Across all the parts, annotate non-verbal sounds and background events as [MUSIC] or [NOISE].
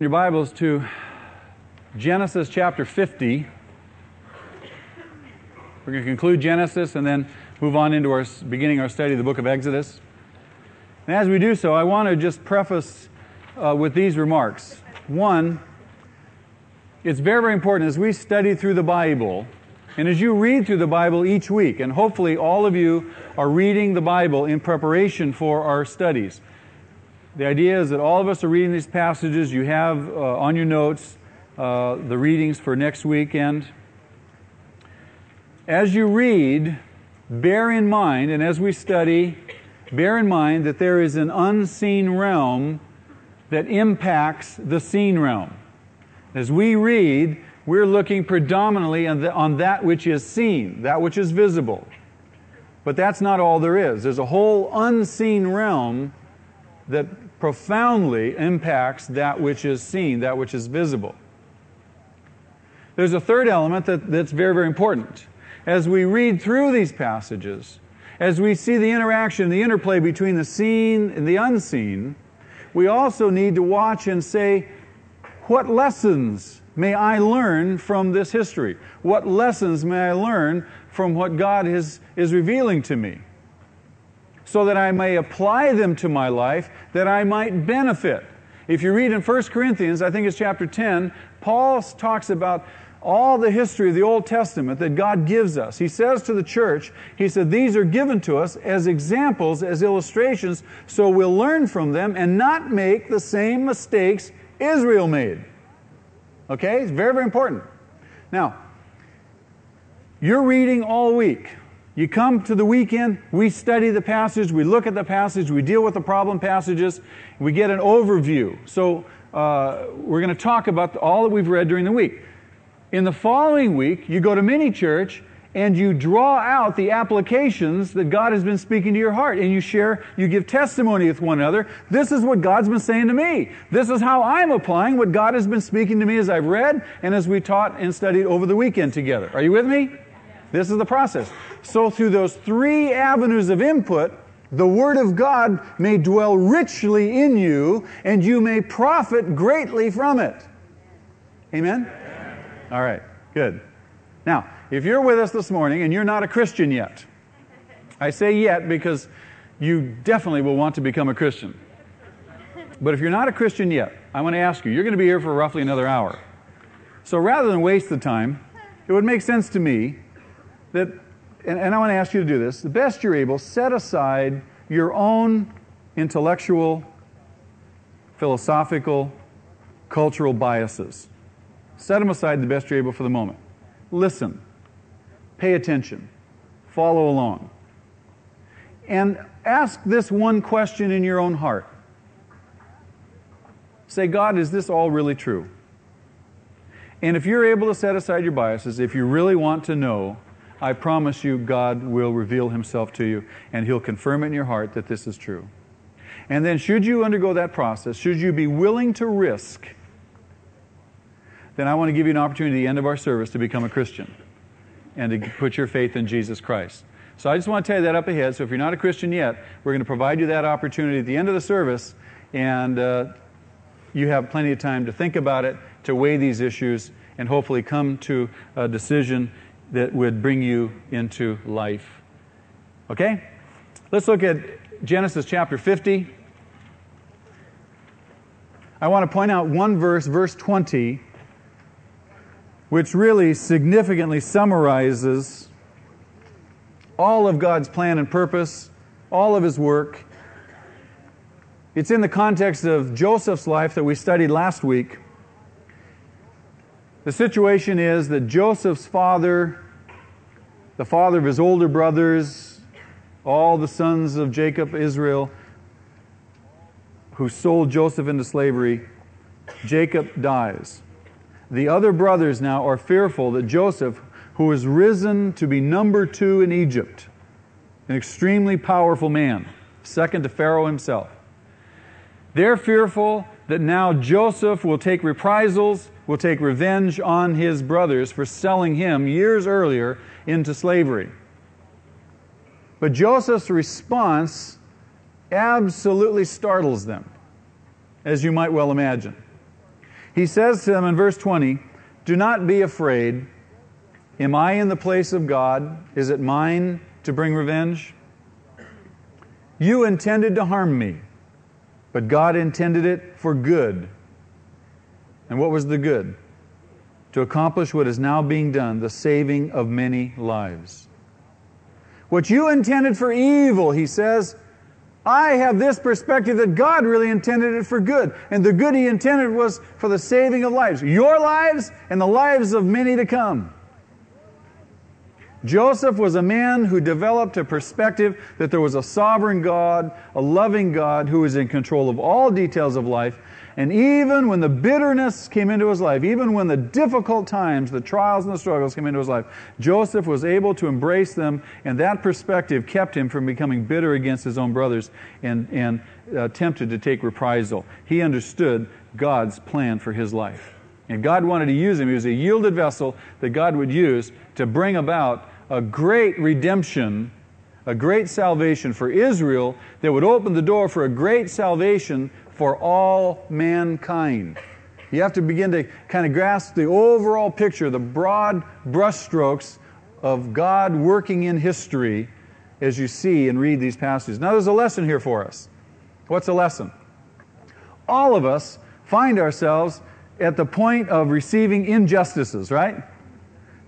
Your Bibles to Genesis chapter 50. We're going to conclude Genesis and then move on into our beginning our study of the book of Exodus. And as we do so, I want to just preface uh, with these remarks. One, it's very, very important as we study through the Bible, and as you read through the Bible each week, and hopefully all of you are reading the Bible in preparation for our studies. The idea is that all of us are reading these passages. You have uh, on your notes uh, the readings for next weekend. As you read, bear in mind, and as we study, bear in mind that there is an unseen realm that impacts the seen realm. As we read, we're looking predominantly on, the, on, that which is seen, that which is visible. But that's not all there is. There's a whole unseen realm that profoundly impacts that which is seen, that which is visible. There's a third element that, that's very, very important. As we read through these passages, as we see the interaction, the interplay between the seen and the unseen, we also need to watch and say, what lessons may I learn from this history? What lessons may I learn from what God is, is revealing to me? So that I may apply them to my life, that I might benefit. If you read in 1 Corinthians, I think it's chapter 10, Paul talks about all the history of the Old Testament that God gives us. He says to the church, He said, These are given to us as examples, as illustrations, so we'll learn from them and not make the same mistakes Israel made. Okay? It's very, very important. Now, you're reading all week. You come to the weekend, we study the passage, we look at the passage, we deal with the problem passages, we get an overview. So, uh, we're going to talk about all that we've read during the week. In the following week, you go to mini church and you draw out the applications that God has been speaking to your heart and you share, you give testimony with one another. This is what God's been saying to me. This is how I'm applying what God has been speaking to me as I've read and as we taught and studied over the weekend together. Are you with me? This is the process. So through those three avenues of input, the Word of God may dwell richly in you and you may profit greatly from it. Amen? All right, good. Now, if you're with us this morning and you're not a Christian yet, I say yet because you definitely will want to become a Christian. But if you're not a Christian yet, I want to ask you, you're going to be here for roughly another hour. So rather than waste the time, it would make sense to me that, and, and I want to ask you to do this, the best you're able, set aside your own intellectual, philosophical, cultural biases. Set them aside the best you're able for the moment. Listen. Pay attention. Follow along. And ask this one question in your own heart. Say, God, is this all really true? And if you're able to set aside your biases, if you really want to know, I promise you God will reveal himself to you and he'll confirm it in your heart that this is true. And then, should you undergo that process, should you be willing to risk then I want to give you an opportunity at the end of our service to become a Christian and to put your faith in Jesus Christ. So I just want to tell you that up ahead. So if you're not a Christian yet, we're going to provide you that opportunity at the end of the service, and uh, you have plenty of time to think about it, to weigh these issues, and hopefully come to a decision that would bring you into life. Okay? Let's look at Genesis chapter 50. I want to point out one verse, verse 20 which really significantly summarizes all of God's plan and purpose, all of His work. It's in the context of Joseph's life that we studied last week. The situation is that Joseph's father, the father of his older brothers, all the sons of Jacob, Israel, who sold Joseph into slavery, Jacob dies. The other brothers now are fearful that Joseph, who has risen to be number two in Egypt, an extremely powerful man, second to Pharaoh himself, they're fearful that now Joseph will take reprisals, will take revenge on his brothers for selling him years earlier into slavery. But Joseph's response absolutely startles them, as you might well imagine. He says to them in verse 20, Do not be afraid. Am I in the place of God? Is it mine to bring revenge? You intended to harm me, but God intended it for good. And what was the good? To accomplish what is now being done, the saving of many lives. What you intended for evil, he says, I have this perspective that God really intended it for good. And the good He intended was for the saving of lives. Your lives and the lives of many to come. Joseph was a man who developed a perspective that there was a sovereign God, a loving God who was in control of all details of life, and even when the bitterness came into his life, even when the difficult times, the trials and the struggles came into his life, Joseph was able to embrace them, and that perspective kept him from becoming bitter against his own brothers and, and uh, tempted to take reprisal. He understood God's plan for his life. And God wanted to use him. He was a yielded vessel that God would use to bring about a great redemption, a great salvation for Israel that would open the door for a great salvation for all mankind. You have to begin to kind of grasp the overall picture, the broad brushstrokes of God working in history as you see and read these passages. Now, there's a lesson here for us. What's the lesson? All of us find ourselves at the point of receiving injustices, right?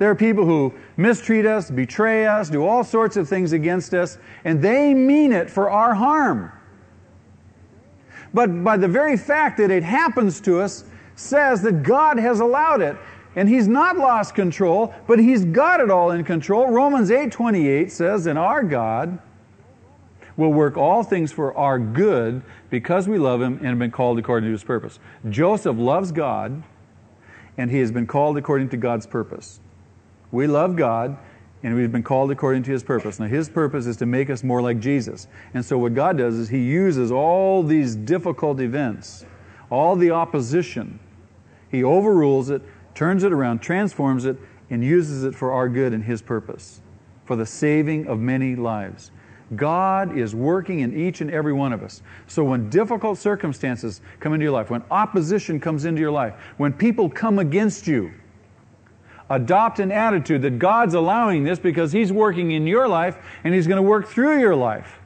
There are people who mistreat us, betray us, do all sorts of things against us, and they mean it for our harm. But by the very fact that it happens to us, says that God has allowed it. And he's not lost control, but he's got it all in control. Romans 8:28 says, "And our God will work all things for our good because we love him and have been called according to his purpose." Joseph loves God, and he has been called according to God's purpose. We love God, and we've been called according to his purpose. Now, his purpose is to make us more like Jesus. And so, what God does is he uses all these difficult events, all the opposition, he overrules it, turns it around, transforms it, and uses it for our good and his purpose, for the saving of many lives. God is working in each and every one of us. So when difficult circumstances come into your life, when opposition comes into your life, when people come against you, adopt an attitude that God's allowing this because He's working in your life and He's going to work through your life.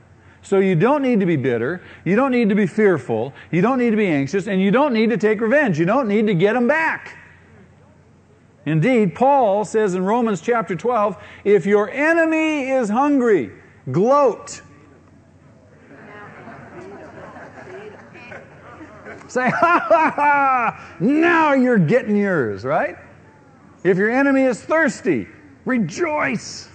So you don't need to be bitter. You don't need to be fearful. You don't need to be anxious. And you don't need to take revenge. You don't need to get them back. Indeed, Paul says in Romans chapter 12 if your enemy is hungry, gloat. [LAUGHS] Say, [LAUGHS] ha ha ha, now you're getting yours, right? If your enemy is thirsty, rejoice.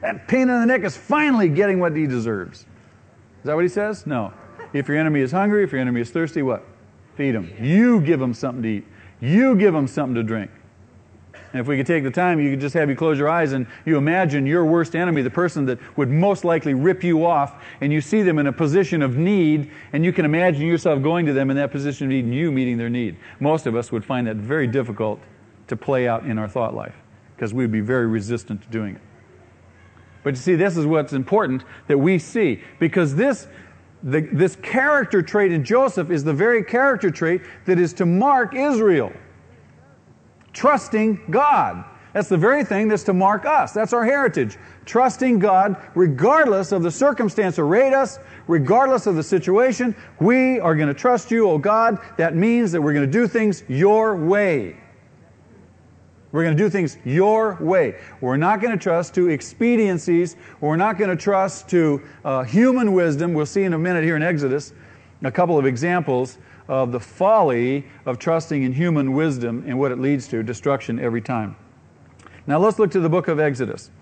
That pain in the neck is finally getting what he deserves. Is that what he says? No. If your enemy is hungry, if your enemy is thirsty, what? Feed him. You give him something to eat. You give him something to drink. And if we could take the time, you could just have you close your eyes and you imagine your worst enemy, the person that would most likely rip you off, and you see them in a position of need, and you can imagine yourself going to them in that position of need and you meeting their need. Most of us would find that very difficult to play out in our thought life because we'd be very resistant to doing it. But you see, this is what's important that we see because this, the, this character trait in Joseph is the very character trait that is to mark Israel. Trusting God. That's the very thing that's to mark us. That's our heritage. Trusting God regardless of the circumstance arrayed us, regardless of the situation. We are going to trust you, oh God. That means that we're going to do things your way. We're going to do things your way. We're not going to trust to expediencies. We're not going to trust to uh, human wisdom. We'll see in a minute here in Exodus a couple of examples of the folly of trusting in human wisdom and what it leads to destruction every time. Now let's look to the book of Exodus.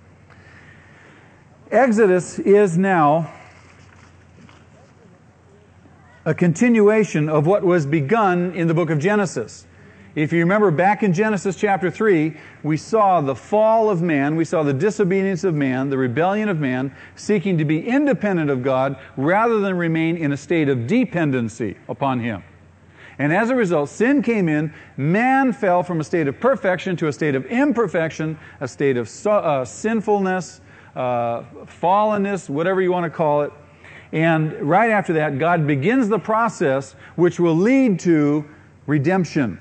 Exodus is now a continuation of what was begun in the book of Genesis. If you remember back in Genesis chapter 3, we saw the fall of man, we saw the disobedience of man, the rebellion of man, seeking to be independent of God rather than remain in a state of dependency upon Him. And as a result, sin came in, man fell from a state of perfection to a state of imperfection, a state of so, uh, sinfulness, uh, fallenness, whatever you want to call it. And right after that, God begins the process which will lead to redemption.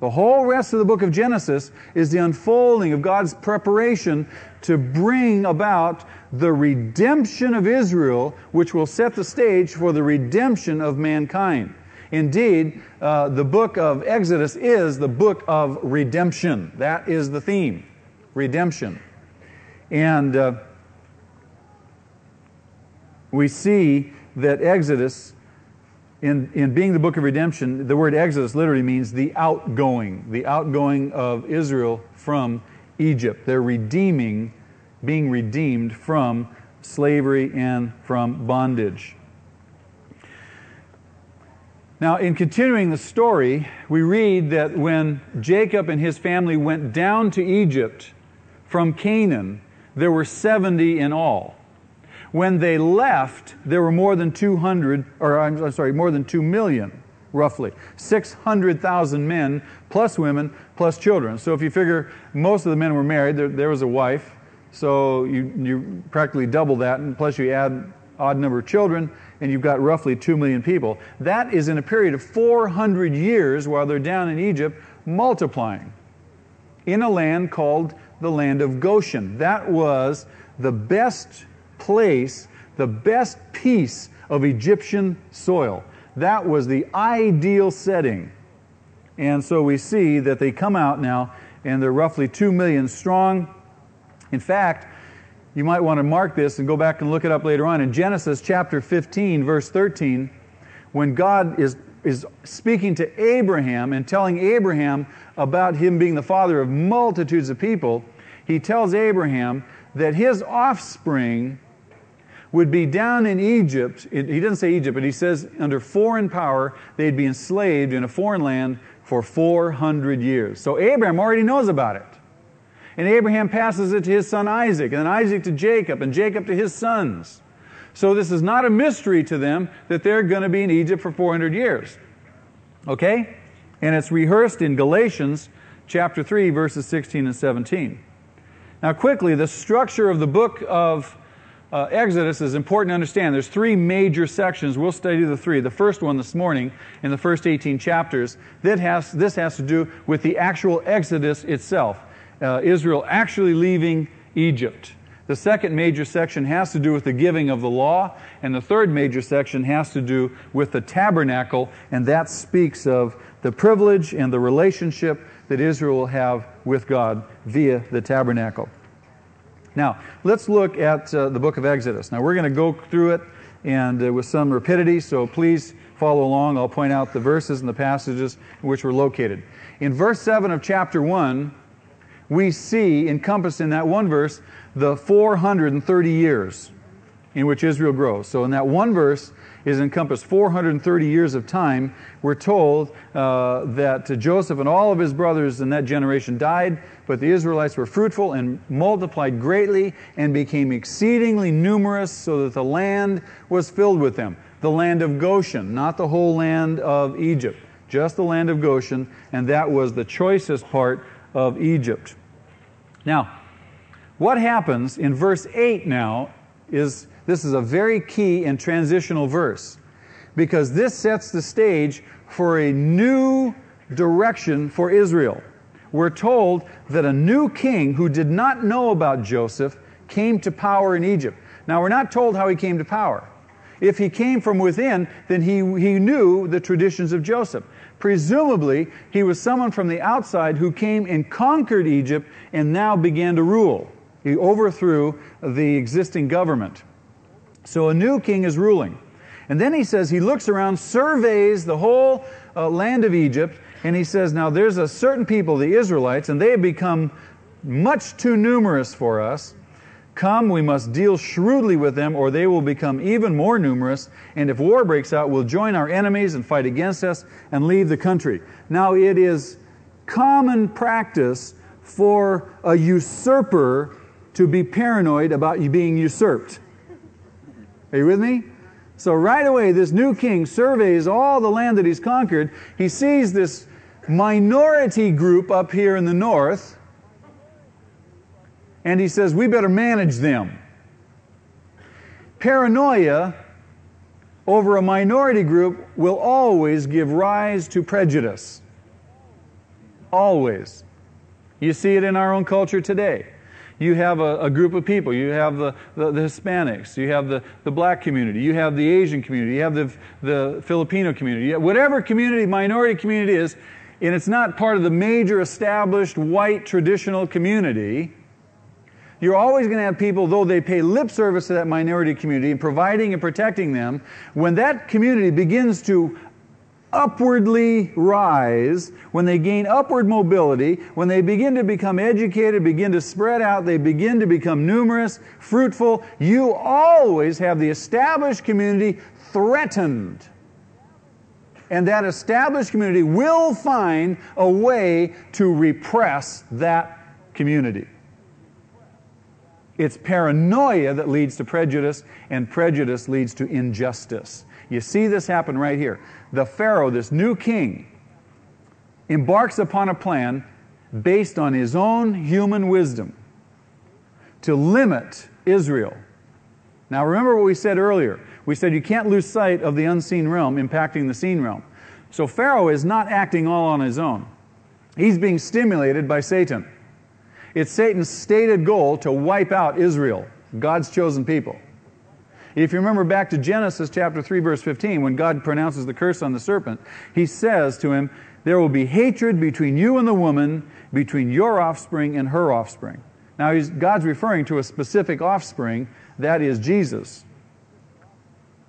The whole rest of the book of Genesis is the unfolding of God's preparation to bring about the redemption of Israel, which will set the stage for the redemption of mankind. Indeed, uh, the book of Exodus is the book of redemption. That is the theme redemption. And uh, we see that Exodus in, in being the book of redemption, the word Exodus literally means the outgoing, the outgoing of Israel from Egypt. They're redeeming, being redeemed from slavery and from bondage. Now, in continuing the story, we read that when Jacob and his family went down to Egypt from Canaan, there were 70 in all. When they left, there were more than 200, or I'm sorry, more than 2 million, roughly. 600,000 men, plus women, plus children. So if you figure most of the men were married, there, there was a wife, so you, you practically double that, and plus you add odd number of children, and you've got roughly 2 million people. That is in a period of 400 years while they're down in Egypt, multiplying in a land called the land of Goshen. That was the best place, the best piece of Egyptian soil. That was the ideal setting. And so we see that they come out now, and they're roughly 2 million strong. In fact, you might want to mark this and go back and look it up later on. In Genesis chapter 15, verse 13, when God is, is speaking to Abraham and telling Abraham about him being the father of multitudes of people, he tells Abraham that his offspring would be down in Egypt. He doesn't say Egypt, but he says under foreign power, they'd be enslaved in a foreign land for 400 years. So Abraham already knows about it. And Abraham passes it to his son Isaac, and then Isaac to Jacob, and Jacob to his sons. So this is not a mystery to them that they're going to be in Egypt for 400 years. Okay? And it's rehearsed in Galatians chapter 3, verses 16 and 17. Now, quickly, the structure of the book of uh, Exodus is important to understand. There's three major sections. We'll study the three. The first one this morning, in the first 18 chapters, that has, this has to do with the actual Exodus itself. Uh, Israel actually leaving Egypt. The second major section has to do with the giving of the law, and the third major section has to do with the tabernacle, and that speaks of the privilege and the relationship that Israel will have with God via the tabernacle. Now, let's look at uh, the book of Exodus. Now, we're going to go through it and uh, with some rapidity, so please follow along. I'll point out the verses and the passages in which we're located. In verse 7 of chapter 1, we see encompassed in that one verse the 430 years in which Israel grows. So, in that one verse, is encompassed 430 years of time. We're told uh, that Joseph and all of his brothers in that generation died, but the Israelites were fruitful and multiplied greatly and became exceedingly numerous so that the land was filled with them. The land of Goshen, not the whole land of Egypt, just the land of Goshen, and that was the choicest part of Egypt. Now, what happens in verse 8 now is this is a very key and transitional verse because this sets the stage for a new direction for Israel. We're told that a new king who did not know about Joseph came to power in Egypt. Now, we're not told how he came to power. If he came from within, then he, he knew the traditions of Joseph. Presumably, he was someone from the outside who came and conquered Egypt and now began to rule. He overthrew the existing government. So a new king is ruling. And then he says, he looks around, surveys the whole uh, land of Egypt, and he says, Now there's a certain people, the Israelites, and they have become much too numerous for us. Come, we must deal shrewdly with them, or they will become even more numerous. And if war breaks out, we'll join our enemies and fight against us and leave the country. Now, it is common practice for a usurper to be paranoid about you being usurped. Are you with me? So right away, this new king surveys all the land that he's conquered. He sees this minority group up here in the north, and he says, We better manage them. Paranoia over a minority group will always give rise to prejudice. Always. You see it in our own culture today. You have a, a group of people. You have the, the, the, Hispanics. You have the, the black community. You have the Asian community. You have the, the Filipino community. Whatever community, minority community is, and it's not part of the major established white traditional community, you're always going to have people, though they pay lip service to that minority community and providing and protecting them, when that community begins to upwardly rise, when they gain upward mobility, when they begin to become educated, begin to spread out, they begin to become numerous, fruitful, you always have the established community threatened. And that established community will find a way to repress that community. It's paranoia that leads to prejudice, and prejudice leads to injustice. You see this happen right here. The Pharaoh, this new king, embarks upon a plan based on his own human wisdom to limit Israel. Now, remember what we said earlier. We said you can't lose sight of the unseen realm impacting the seen realm. So, Pharaoh is not acting all on his own, he's being stimulated by Satan. It's Satan's stated goal to wipe out Israel, God's chosen people. If you remember back to Genesis chapter 3 verse 15 when God pronounces the curse on the serpent, he says to him, there will be hatred between you and the woman, between your offspring and her offspring. Now God's referring to a specific offspring, that is Jesus.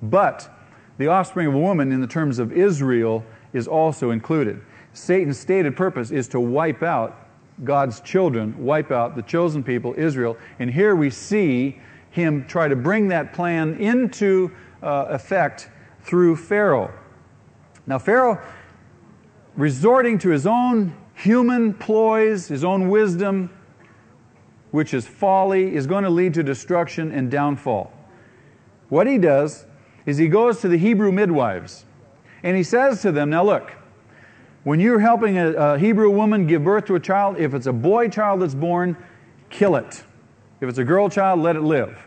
But the offspring of a woman in the terms of Israel is also included. Satan's stated purpose is to wipe out God's children, wipe out the chosen people, Israel. And here we see him try to bring that plan into uh, effect through Pharaoh. Now, Pharaoh, resorting to his own human ploys, his own wisdom, which is folly, is going to lead to destruction and downfall. What he does is he goes to the Hebrew midwives and he says to them, Now look, when you're helping a, a Hebrew woman give birth to a child, if it's a boy child that's born, kill it. If it's a girl child, let it live.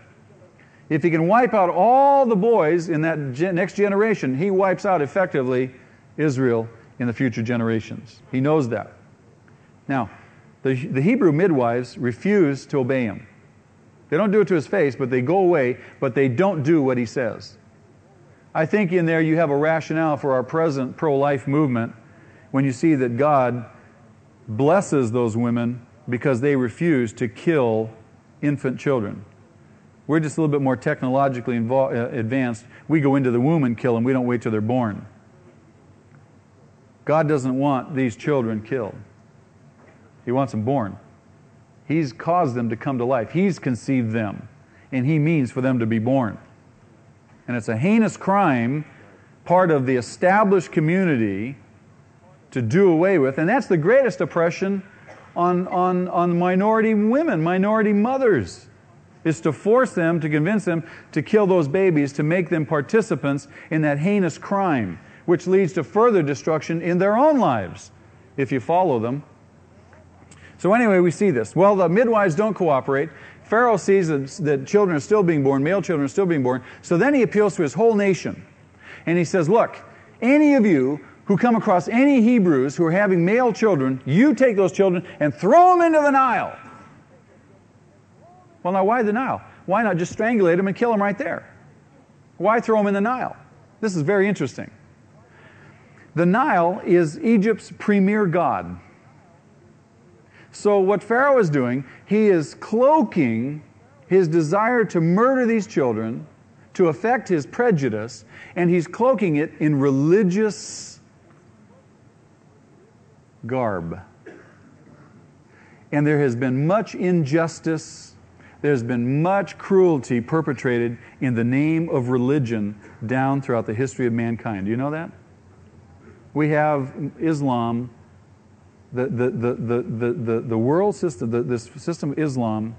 If he can wipe out all the boys in that next generation, he wipes out effectively Israel in the future generations. He knows that. Now, the, the Hebrew midwives refuse to obey him. They don't do it to his face, but they go away, but they don't do what he says. I think in there you have a rationale for our present pro life movement when you see that God blesses those women because they refuse to kill infant children. We're just a little bit more technologically uh, advanced. We go into the womb and kill them. We don't wait till they're born. God doesn't want these children killed. He wants them born. He's caused them to come to life. He's conceived them. And He means for them to be born. And it's a heinous crime, part of the established community, to do away with. And that's the greatest oppression on, on, on minority women, minority mothers is to force them, to convince them to kill those babies, to make them participants in that heinous crime, which leads to further destruction in their own lives, if you follow them. So, anyway, we see this. Well, the midwives don't cooperate. Pharaoh sees that, that children are still being born, male children are still being born. So then he appeals to his whole nation. And he says, Look, any of you who come across any Hebrews who are having male children, you take those children and throw them into the Nile. Well, now, why the Nile? Why not just strangulate him and kill him right there? Why throw him in the Nile? This is very interesting. The Nile is Egypt's premier god. So, what Pharaoh is doing, he is cloaking his desire to murder these children to affect his prejudice, and he's cloaking it in religious garb. And there has been much injustice there's been much cruelty perpetrated in the name of religion down throughout the history of mankind. Do you know that? We have Islam, the, the, the, the, the, the, world system, the, this system of Islam,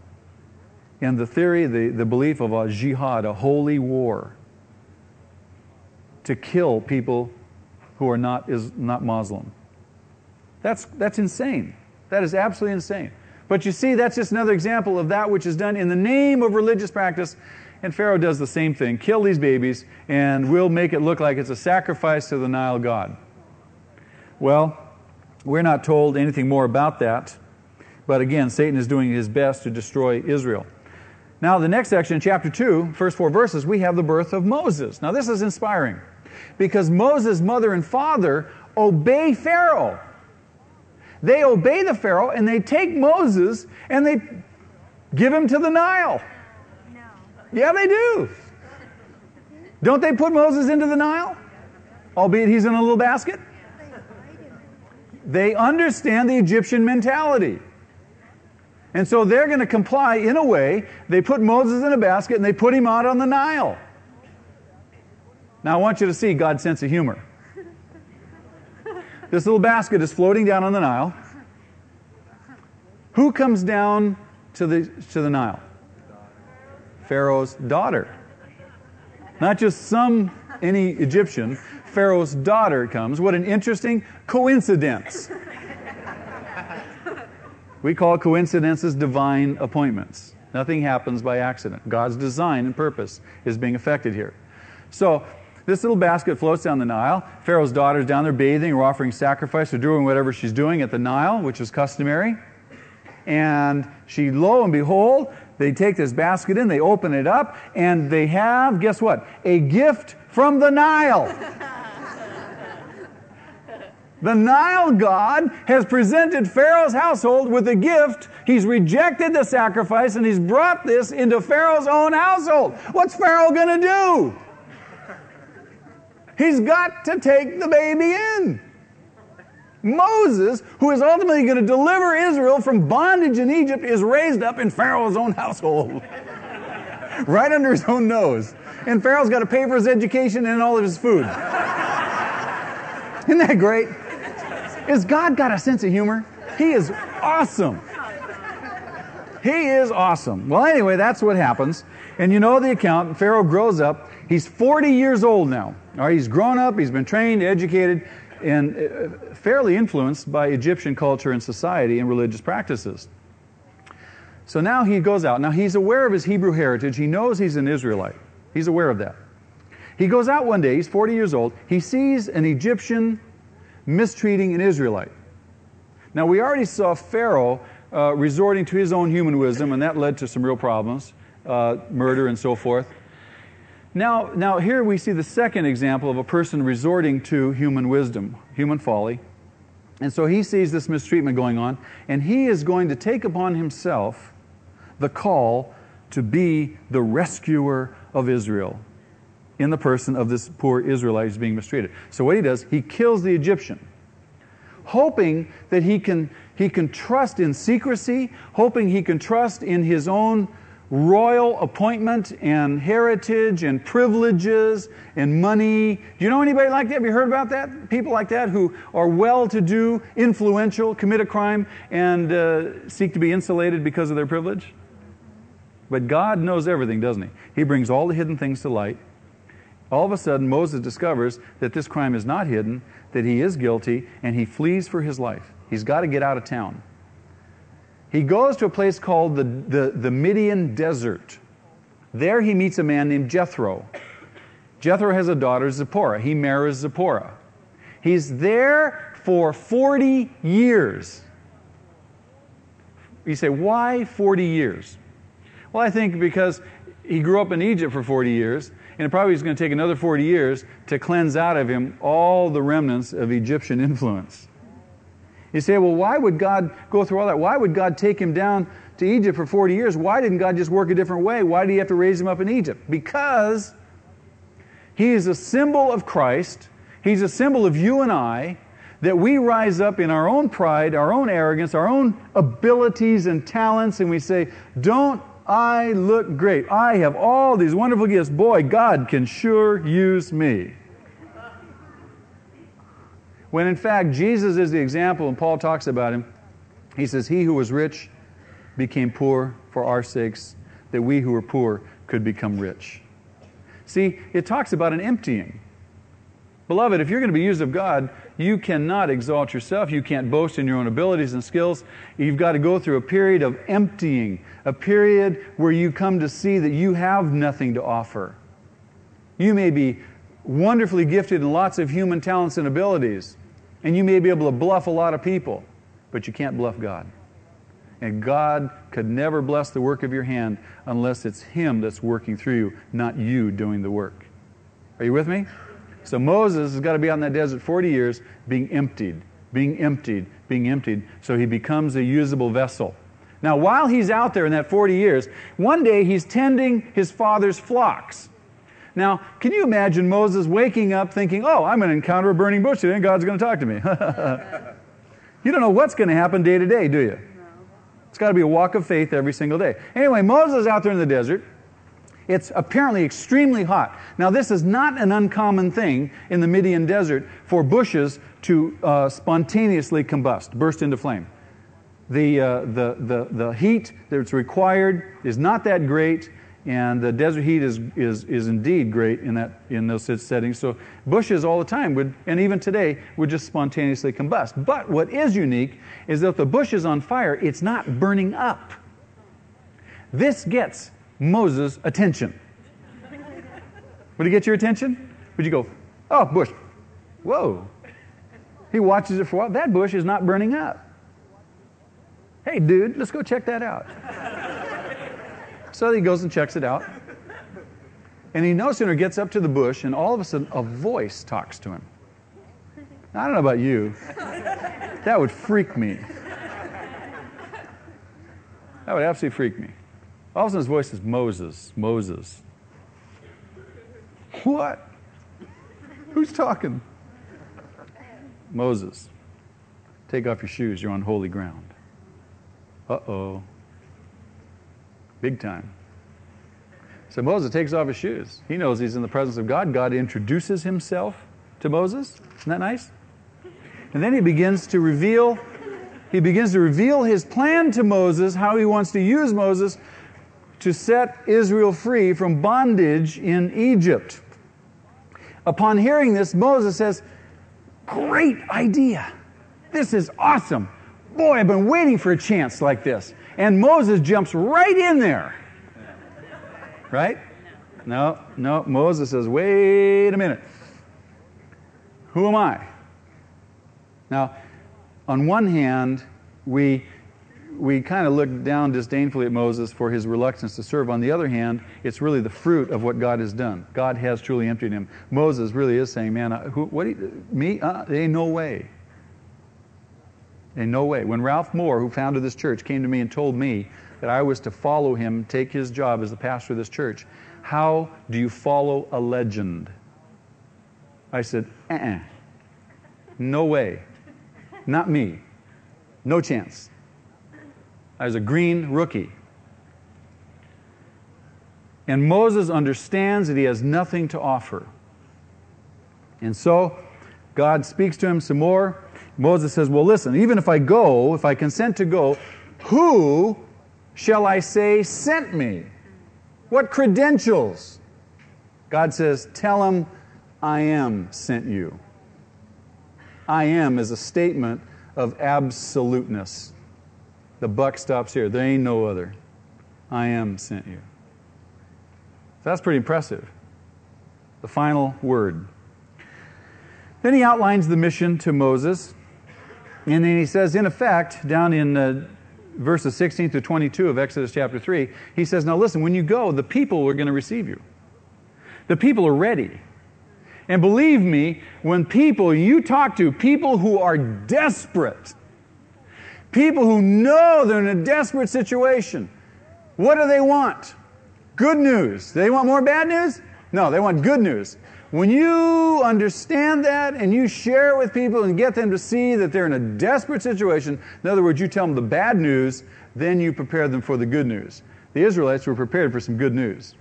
and the theory, the, the belief of a jihad, a holy war, to kill people who are not, is, not Muslim. That's, that's insane. That is absolutely insane. But you see, that's just another example of that which is done in the name of religious practice And Pharaoh does the same thing kill these babies, and we'll make it look like it's a sacrifice to the Nile god. Well, we're not told anything more about that. But again, Satan is doing his best to destroy Israel. Now, the next section, chapter 2, first four verses, we have the birth of Moses. Now, this is inspiring because Moses' mother and father obey Pharaoh. They obey the Pharaoh and they take Moses and they give him to the Nile. Yeah, they do. Don't they put Moses into the Nile? Albeit he's in a little basket? They understand the Egyptian mentality. And so they're going to comply in a way. They put Moses in a basket and they put him out on the Nile. Now, I want you to see God's sense of humor. This little basket is floating down on the Nile. Who comes down to the, to the Nile? Pharaoh's daughter. Not just some, any Egyptian. Pharaoh's daughter comes. What an interesting coincidence. We call coincidences divine appointments. Nothing happens by accident. God's design and purpose is being affected here. So, this little basket floats down the Nile. Pharaoh's daughter's down there bathing or offering sacrifice or doing whatever she's doing at the Nile, which is customary. And she, lo and behold, they take this basket in, they open it up, and they have, guess what? A gift from the Nile. [LAUGHS] the Nile God has presented Pharaoh's household with a gift. He's rejected the sacrifice and he's brought this into Pharaoh's own household. What's Pharaoh going to do? He's got to take the baby in. Moses, who is ultimately going to deliver Israel from bondage in Egypt, is raised up in Pharaoh's own household, [LAUGHS] right under his own nose. And Pharaoh's got to pay for his education and all of his food. Isn't that great? Is God got a sense of humor? He is awesome. He is awesome. Well, anyway, that's what happens. And you know the account. Pharaoh grows up. He's 40 years old now. All right, he's grown up, he's been trained, educated, and uh, fairly influenced by Egyptian culture and society and religious practices. So now he goes out. Now he's aware of his Hebrew heritage. He knows he's an Israelite. He's aware of that. He goes out one day, he's 40 years old. He sees an Egyptian mistreating an Israelite. Now, we already saw Pharaoh uh, resorting to his own human wisdom, and that led to some real problems, uh, murder and so forth. Now, now, here we see the second example of a person resorting to human wisdom, human folly. And so he sees this mistreatment going on, and he is going to take upon himself the call to be the rescuer of Israel in the person of this poor Israelite who's being mistreated. So what he does, he kills the Egyptian, hoping that he can, he can trust in secrecy, hoping he can trust in his own royal appointment and heritage and privileges and money. Do you know anybody like that? Have you heard about that? People like that who are well to do, influential, commit a crime, and uh, seek to be insulated because of their privilege? But God knows everything, doesn't He? He brings all the hidden things to light. All of a sudden, Moses discovers that this crime is not hidden, that he is guilty, and he flees for his life. He's got to get out of town. He goes to a place called the, the, the Midian Desert. There he meets a man named Jethro. Jethro has a daughter, Zipporah. He marries Zipporah. He's there for 40 years. You say, why 40 years? Well, I think because he grew up in Egypt for 40 years, and it probably is going to take another 40 years to cleanse out of him all the remnants of Egyptian influence. You say, well, why would God go through all that? Why would God take him down to Egypt for 40 years? Why didn't God just work a different way? Why did he have to raise him up in Egypt? Because he is a symbol of Christ. He's a symbol of you and I that we rise up in our own pride, our own arrogance, our own abilities and talents, and we say, Don't I look great? I have all these wonderful gifts. Boy, God can sure use me. When in fact, Jesus is the example, and Paul talks about him. He says, He who was rich became poor for our sakes, that we who were poor could become rich. See, it talks about an emptying. Beloved, if you're going to be used of God, you cannot exalt yourself. You can't boast in your own abilities and skills. You've got to go through a period of emptying, a period where you come to see that you have nothing to offer. You may be wonderfully gifted in lots of human talents and abilities, and you may be able to bluff a lot of people, but you can't bluff God. And God could never bless the work of your hand unless it's Him that's working through you, not you doing the work. Are you with me? So Moses has got to be on that desert 40 years being emptied, being emptied, being emptied, so he becomes a usable vessel. Now, while he's out there in that 40 years, one day he's tending his father's flocks. Now, can you imagine Moses waking up thinking, oh, I'm going to encounter a burning bush today and God's going to talk to me? [LAUGHS] you don't know what's going to happen day to day, do you? No. It's got to be a walk of faith every single day. Anyway, Moses is out there in the desert. It's apparently extremely hot. Now, this is not an uncommon thing in the Midian desert for bushes to uh, spontaneously combust, burst into flame. The, uh, the, the, the heat that's required is not that great, and the desert heat is, is, is indeed great in, that, in those settings. So bushes all the time would, and even today, would just spontaneously combust. But what is unique is that if the bush is on fire, it's not burning up. This gets Moses' attention. Would it get your attention? Would you go, oh, bush, whoa. He watches it for a while. That bush is not burning up. Hey, dude, let's go check that out. So he goes and checks it out. And he no sooner gets up to the bush, and all of a sudden, a voice talks to him. I don't know about you. That would freak me. That would absolutely freak me. All of a sudden, his voice is Moses, Moses. What? Who's talking? Moses. Take off your shoes. You're on holy ground. Uh oh. Big time. So Moses takes off his shoes. He knows he's in the presence of God. God introduces himself to Moses. Isn't that nice? And then he begins to reveal he begins to reveal his plan to Moses, how he wants to use Moses to set Israel free from bondage in Egypt. Upon hearing this, Moses says, Great idea. This is awesome. Boy, I've been waiting for a chance like this. And Moses jumps right in there. Right? No, no. Moses says, wait a minute. Who am I? Now, on one hand, we, we kind of look down disdainfully at Moses for his reluctance to serve. On the other hand, it's really the fruit of what God has done. God has truly emptied him. Moses really is saying, man, who, what you, me? Uh, ain't no way. In no way. When Ralph Moore, who founded this church, came to me and told me that I was to follow him, take his job as the pastor of this church, how do you follow a legend? I said, uh uh No way. Not me. No chance. I was a green rookie. And Moses understands that he has nothing to offer. And so God speaks to him some more. Moses says, Well, listen, even if I go, if I consent to go, who shall I say sent me? What credentials? God says, Tell him I am sent you. I am is a statement of absoluteness. The buck stops here. There ain't no other. I am sent you. That's pretty impressive. The final word. Then he outlines the mission to Moses. And then he says, in effect, down in uh, verses 16 through 22 of Exodus chapter 3, he says, Now listen, when you go, the people are going to receive you. The people are ready. And believe me, when people you talk to, people who are desperate, people who know they're in a desperate situation, what do they want? Good news. They want more bad news? No, they want good news. When you understand that and you share it with people and get them to see that they're in a desperate situation, in other words, you tell them the bad news, then you prepare them for the good news. The Israelites were prepared for some good news.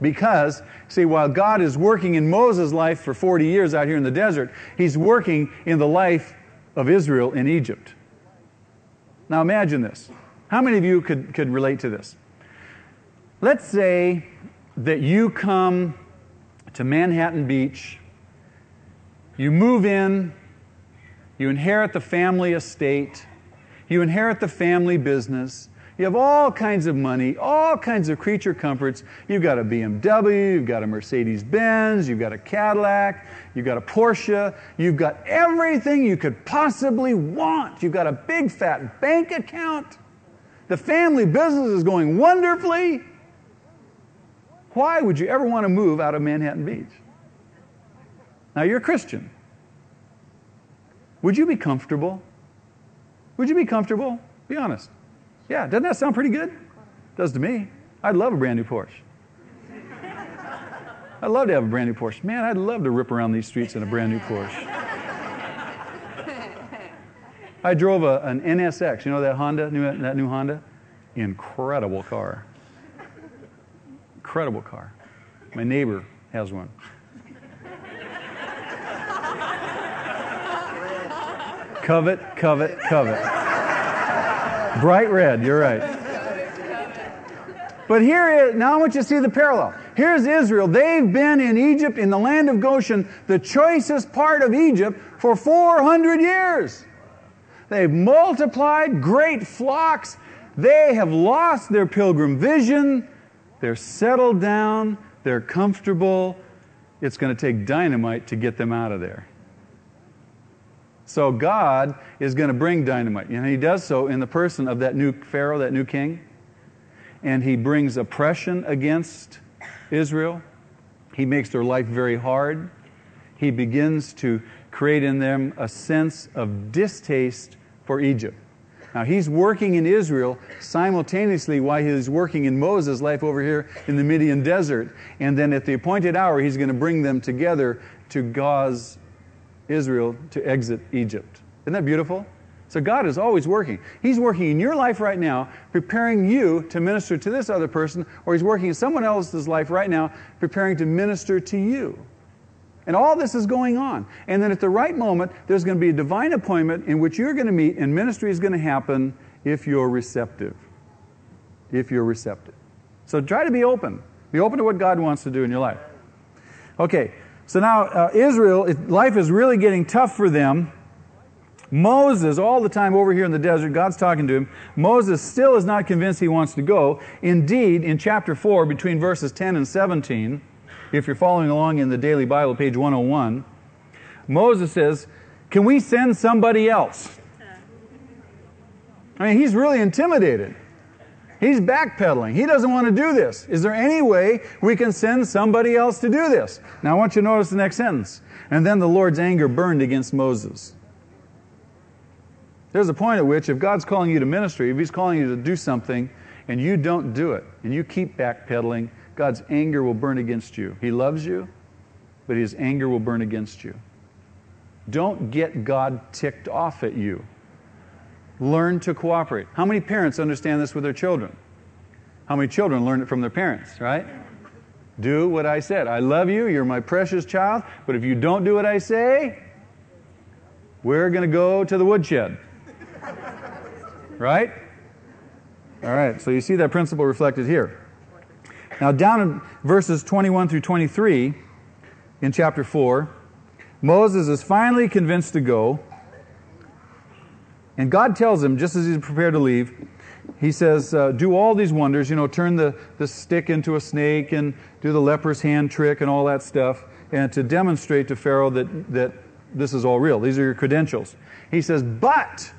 Because, see, while God is working in Moses' life for 40 years out here in the desert, he's working in the life of Israel in Egypt. Now imagine this. How many of you could, could relate to this? Let's say that you come to Manhattan Beach You move in, you inherit the family estate, you inherit the family business. You have all kinds of money, all kinds of creature comforts. You've got a BMW, you've got a Mercedes Benz, you've got a Cadillac, you've got a Porsche, you've got everything you could possibly want. You've got a big fat bank account. The family business is going wonderfully. Why would you ever want to move out of Manhattan Beach? Now, you're a Christian. Would you be comfortable? Would you be comfortable? Be honest. Yeah, doesn't that sound pretty good? Does to me. I'd love a brand new Porsche. I'd love to have a brand new Porsche. Man, I'd love to rip around these streets in a brand new Porsche. I drove a, an NSX, you know that Honda, new, that new Honda? Incredible car. Incredible car. My neighbor has one. covet, covet, covet. Bright red, you're right. But here is, now I want you to see the parallel. Here's Israel. They've been in Egypt, in the land of Goshen, the choicest part of Egypt, for 400 years. They've multiplied great flocks. They have lost their pilgrim vision. They're settled down. They're comfortable. It's going to take dynamite to get them out of there. So God is going to bring dynamite. And he does so in the person of that new Pharaoh, that new king. And he brings oppression against Israel. He makes their life very hard. He begins to create in them a sense of distaste for Egypt. Now, he's working in Israel simultaneously while he's working in Moses' life over here in the Midian desert. And then at the appointed hour, he's going to bring them together to cause Israel to exit Egypt. Isn't that beautiful? So God is always working. He's working in your life right now, preparing you to minister to this other person, or He's working in someone else's life right now, preparing to minister to you. And all this is going on. And then at the right moment, there's going to be a divine appointment in which you're going to meet, and ministry is going to happen if you're receptive. If you're receptive. So try to be open. Be open to what God wants to do in your life. Okay, so now, uh, Israel, it, life is really getting tough for them. Moses, all the time over here in the desert, God's talking to him. Moses still is not convinced he wants to go. Indeed, in chapter 4, between verses 10 and 17, if you're following along in the Daily Bible, page 101, Moses says, Can we send somebody else? I mean, he's really intimidated. He's backpedaling. He doesn't want to do this. Is there any way we can send somebody else to do this? Now, I want you to notice the next sentence. And then the Lord's anger burned against Moses. There's a point at which, if God's calling you to ministry, if He's calling you to do something, and you don't do it, and you keep backpedaling, God's anger will burn against you. He loves you, but His anger will burn against you. Don't get God ticked off at you. Learn to cooperate. How many parents understand this with their children? How many children learn it from their parents, right? Do what I said. I love you. You're my precious child. But if you don't do what I say, we're going to go to the woodshed. Right? All right. So you see that principle reflected here. Now, down in verses 21 through 23 in chapter 4, Moses is finally convinced to go. And God tells him, just as he's prepared to leave, he says, uh, Do all these wonders, you know, turn the, the stick into a snake and do the leper's hand trick and all that stuff, and to demonstrate to Pharaoh that, that this is all real. These are your credentials. He says, But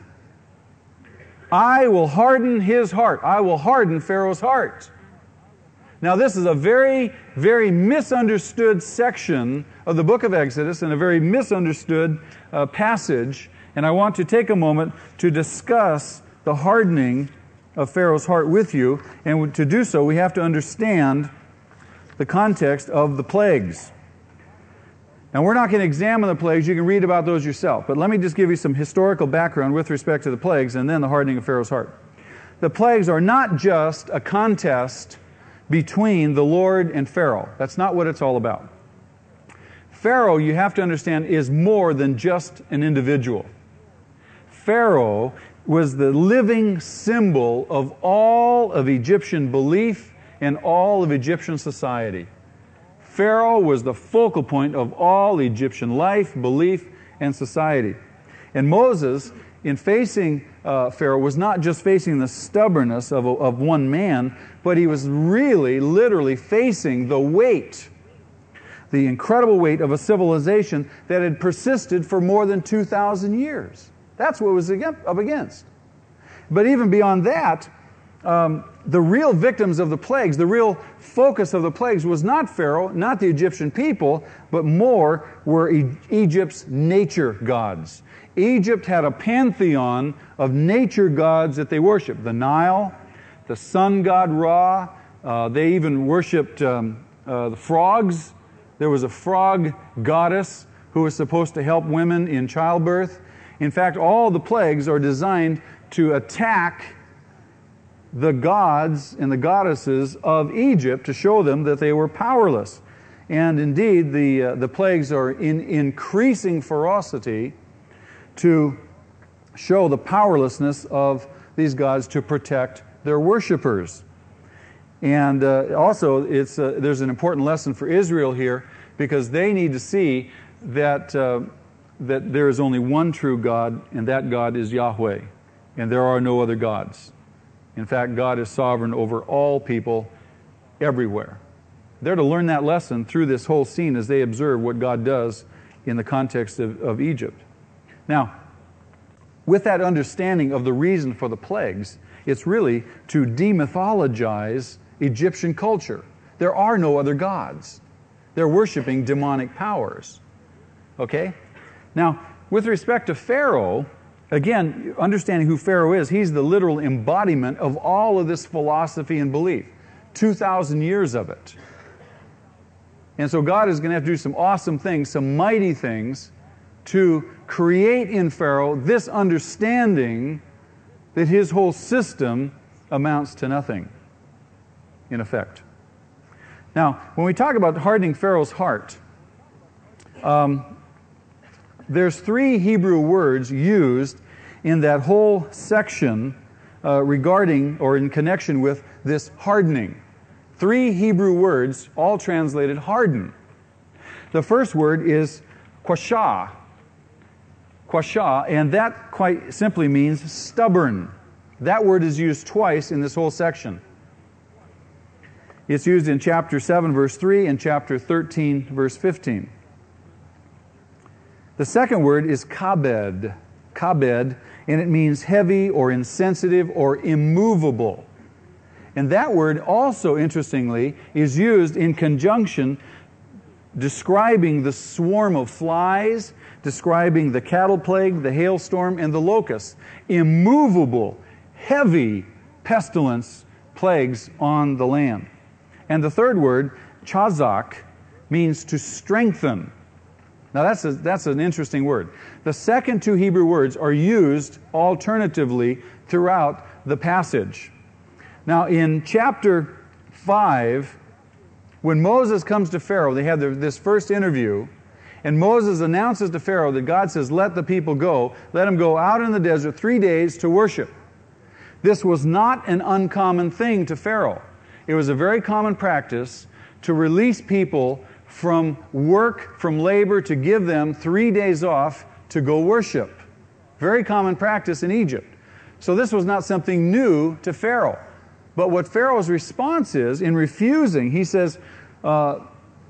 I will harden his heart. I will harden Pharaoh's heart. Now, this is a very, very misunderstood section of the book of Exodus and a very misunderstood uh, passage and I want to take a moment to discuss the hardening of Pharaoh's heart with you. And to do so, we have to understand the context of the plagues. Now, we're not going to examine the plagues. You can read about those yourself. But let me just give you some historical background with respect to the plagues and then the hardening of Pharaoh's heart. The plagues are not just a contest between the Lord and Pharaoh. That's not what it's all about. Pharaoh, you have to understand, is more than just an individual. Pharaoh was the living symbol of all of Egyptian belief and all of Egyptian society. Pharaoh was the focal point of all Egyptian life, belief, and society. And Moses, in facing uh, Pharaoh, was not just facing the stubbornness of, a, of one man, but he was really, literally facing the weight, the incredible weight of a civilization that had persisted for more than 2,000 years. That's what was up against. But even beyond that, um, the real victims of the plagues, the real focus of the plagues was not Pharaoh, not the Egyptian people, but more were e- Egypt's nature gods. Egypt had a pantheon of nature gods that they worshiped the Nile, the sun god Ra. Uh, they even worshiped um, uh, the frogs. There was a frog goddess who was supposed to help women in childbirth. In fact, all the plagues are designed to attack the gods and the goddesses of Egypt to show them that they were powerless. And indeed, the, uh, the plagues are in increasing ferocity to show the powerlessness of these gods to protect their worshippers. And uh, also, it's, uh, there's an important lesson for Israel here because they need to see that, uh, that there is only one true God, and that God is Yahweh, and there are no other gods. In fact, God is sovereign over all people everywhere. They're to learn that lesson through this whole scene as they observe what God does in the context of, of Egypt. Now, with that understanding of the reason for the plagues, it's really to demythologize Egyptian culture. There are no other gods. They're worshiping demonic powers. Okay? Now, with respect to Pharaoh, Again, understanding who Pharaoh is, he's the literal embodiment of all of this philosophy and belief. 2,000 years of it. And so God is going to have to do some awesome things, some mighty things, to create in Pharaoh this understanding that his whole system amounts to nothing, in effect. Now, when we talk about hardening Pharaoh's heart, um, there's three Hebrew words used in that whole section uh, regarding or in connection with this hardening. Three Hebrew words, all translated harden. The first word is quashah. Quashah, and that quite simply means stubborn. That word is used twice in this whole section. It's used in chapter 7, verse 3, and chapter 13, verse 15. The second word is kabed, kabed, and it means heavy or insensitive or immovable. And that word also, interestingly, is used in conjunction describing the swarm of flies, describing the cattle plague, the hailstorm, and the locust. Immovable, heavy pestilence plagues on the land. And the third word, chazak, means to strengthen now, that's, a, that's an interesting word. The second two Hebrew words are used alternatively throughout the passage. Now, in chapter 5, when Moses comes to Pharaoh, they have this first interview, and Moses announces to Pharaoh that God says, Let the people go. Let them go out in the desert three days to worship. This was not an uncommon thing to Pharaoh. It was a very common practice to release people from work, from labor, to give them three days off to go worship. Very common practice in Egypt. So this was not something new to Pharaoh. But what Pharaoh's response is, in refusing, he says, uh,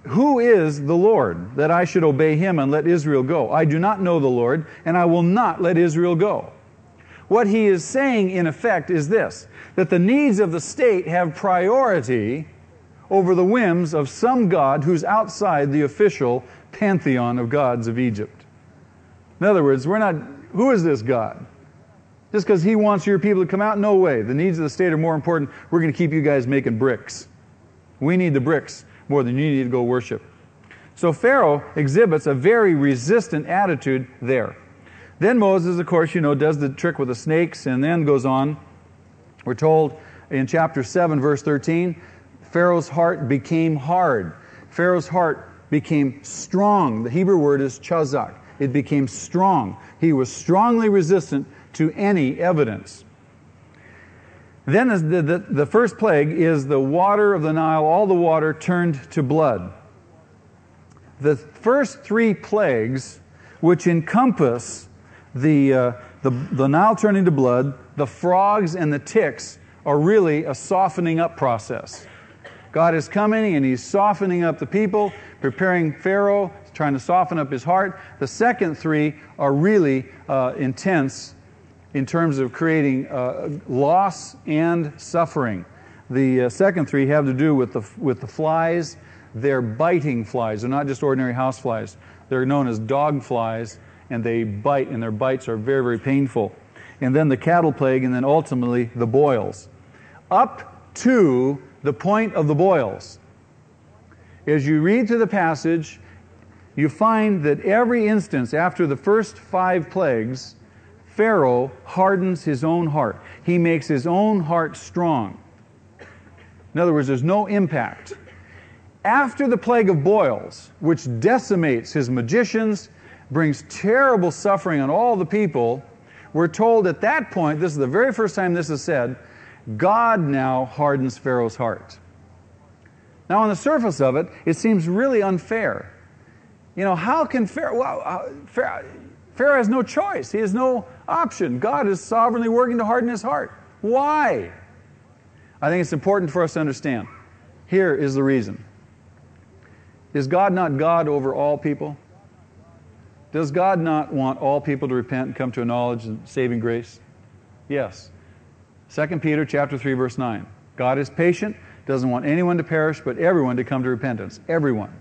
Who is the Lord that I should obey him and let Israel go? I do not know the Lord, and I will not let Israel go. What he is saying, in effect, is this that the needs of the state have priority over the whims of some God who's outside the official pantheon of gods of Egypt. In other words, we're not, who is this God? Just because he wants your people to come out? No way. The needs of the state are more important. We're going to keep you guys making bricks. We need the bricks more than you need to go worship. So Pharaoh exhibits a very resistant attitude there. Then Moses, of course, you know, does the trick with the snakes and then goes on. We're told in chapter 7, verse 13, Pharaoh's heart became hard. Pharaoh's heart became strong. The Hebrew word is chazak. It became strong. He was strongly resistant to any evidence. Then the, the, the, first plague is the water of the Nile, all the water turned to blood. the first three plagues, which encompass the, uh, the, the Nile turning to blood, the frogs, and the ticks, are really a softening up process. God is coming and He's softening up the people, preparing Pharaoh, trying to soften up his heart. The second three are really uh, intense in terms of creating uh, loss and suffering. The uh, second three have to do with the, with the flies. They're biting flies. They're not just ordinary house flies. They're known as dog flies, and they bite, and their bites are very, very painful. And then the cattle plague, and then ultimately the boils. Up to the point of the boils. As you read through the passage, you find that every instance after the first five plagues, Pharaoh hardens his own heart. He makes his own heart strong. In other words, there's no impact. After the plague of boils, which decimates his magicians, brings terrible suffering on all the people, we're told at that point, this is the very first time this is said, God now hardens Pharaoh's heart. Now, on the surface of it, it seems really unfair. You know, how can Pharaoh, well, uh, Pharaoh, Pharaoh has no choice. He has no option. God is sovereignly working to harden his heart. Why? I think it's important for us to understand. Here is the reason. Is God not God over all people? Does God not want all people to repent and come to a knowledge and saving grace? Yes. 2 Peter chapter 3 verse 9. God is patient, doesn't want anyone to perish, but everyone to come to repentance. Everyone.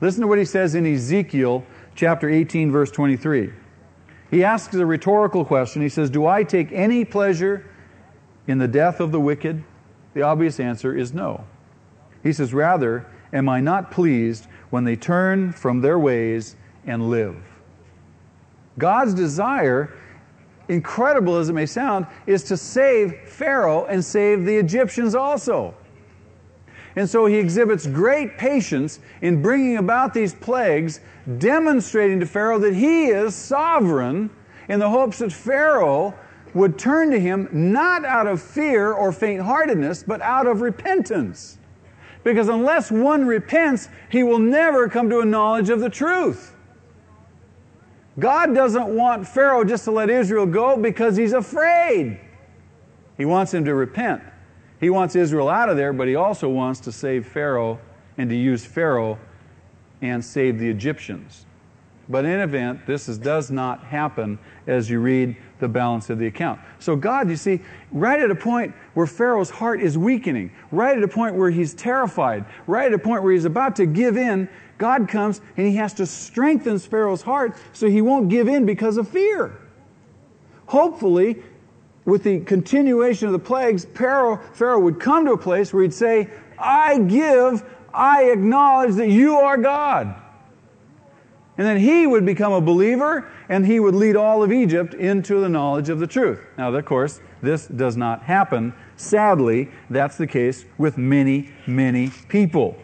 Listen to what he says in Ezekiel chapter 18 verse 23. He asks a rhetorical question. He says, "Do I take any pleasure in the death of the wicked?" The obvious answer is no. He says, "Rather, am I not pleased when they turn from their ways and live?" God's desire incredible as it may sound, is to save Pharaoh and save the Egyptians also. And so he exhibits great patience in bringing about these plagues, demonstrating to Pharaoh that he is sovereign in the hopes that Pharaoh would turn to him not out of fear or faint heartedness, but out of repentance. Because unless one repents, he will never come to a knowledge of the truth. God doesn't want Pharaoh just to let Israel go because he's afraid. He wants him to repent. He wants Israel out of there, but he also wants to save Pharaoh and to use Pharaoh and save the Egyptians. But in event, this is, does not happen as you read the balance of the account. So, God, you see, right at a point where Pharaoh's heart is weakening, right at a point where he's terrified, right at a point where he's about to give in, God comes and he has to strengthen Pharaoh's heart so he won't give in because of fear. Hopefully, with the continuation of the plagues, Pharaoh, Pharaoh would come to a place where he'd say, I give, I acknowledge that you are God. And then he would become a believer and he would lead all of Egypt into the knowledge of the truth. Now, of course, this does not happen. Sadly, that's the case with many, many people.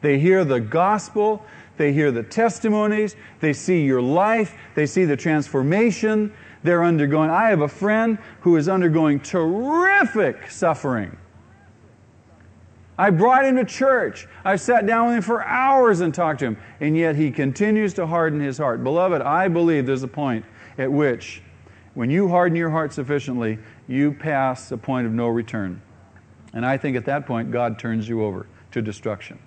They hear the gospel, they hear the testimonies, they see your life, they see the transformation. They're undergoing. I have a friend who is undergoing terrific suffering. I brought him to church. I sat down with him for hours and talked to him, and yet he continues to harden his heart. Beloved, I believe there's a point at which, when you harden your heart sufficiently, you pass a point of no return. And I think at that point, God turns you over to destruction.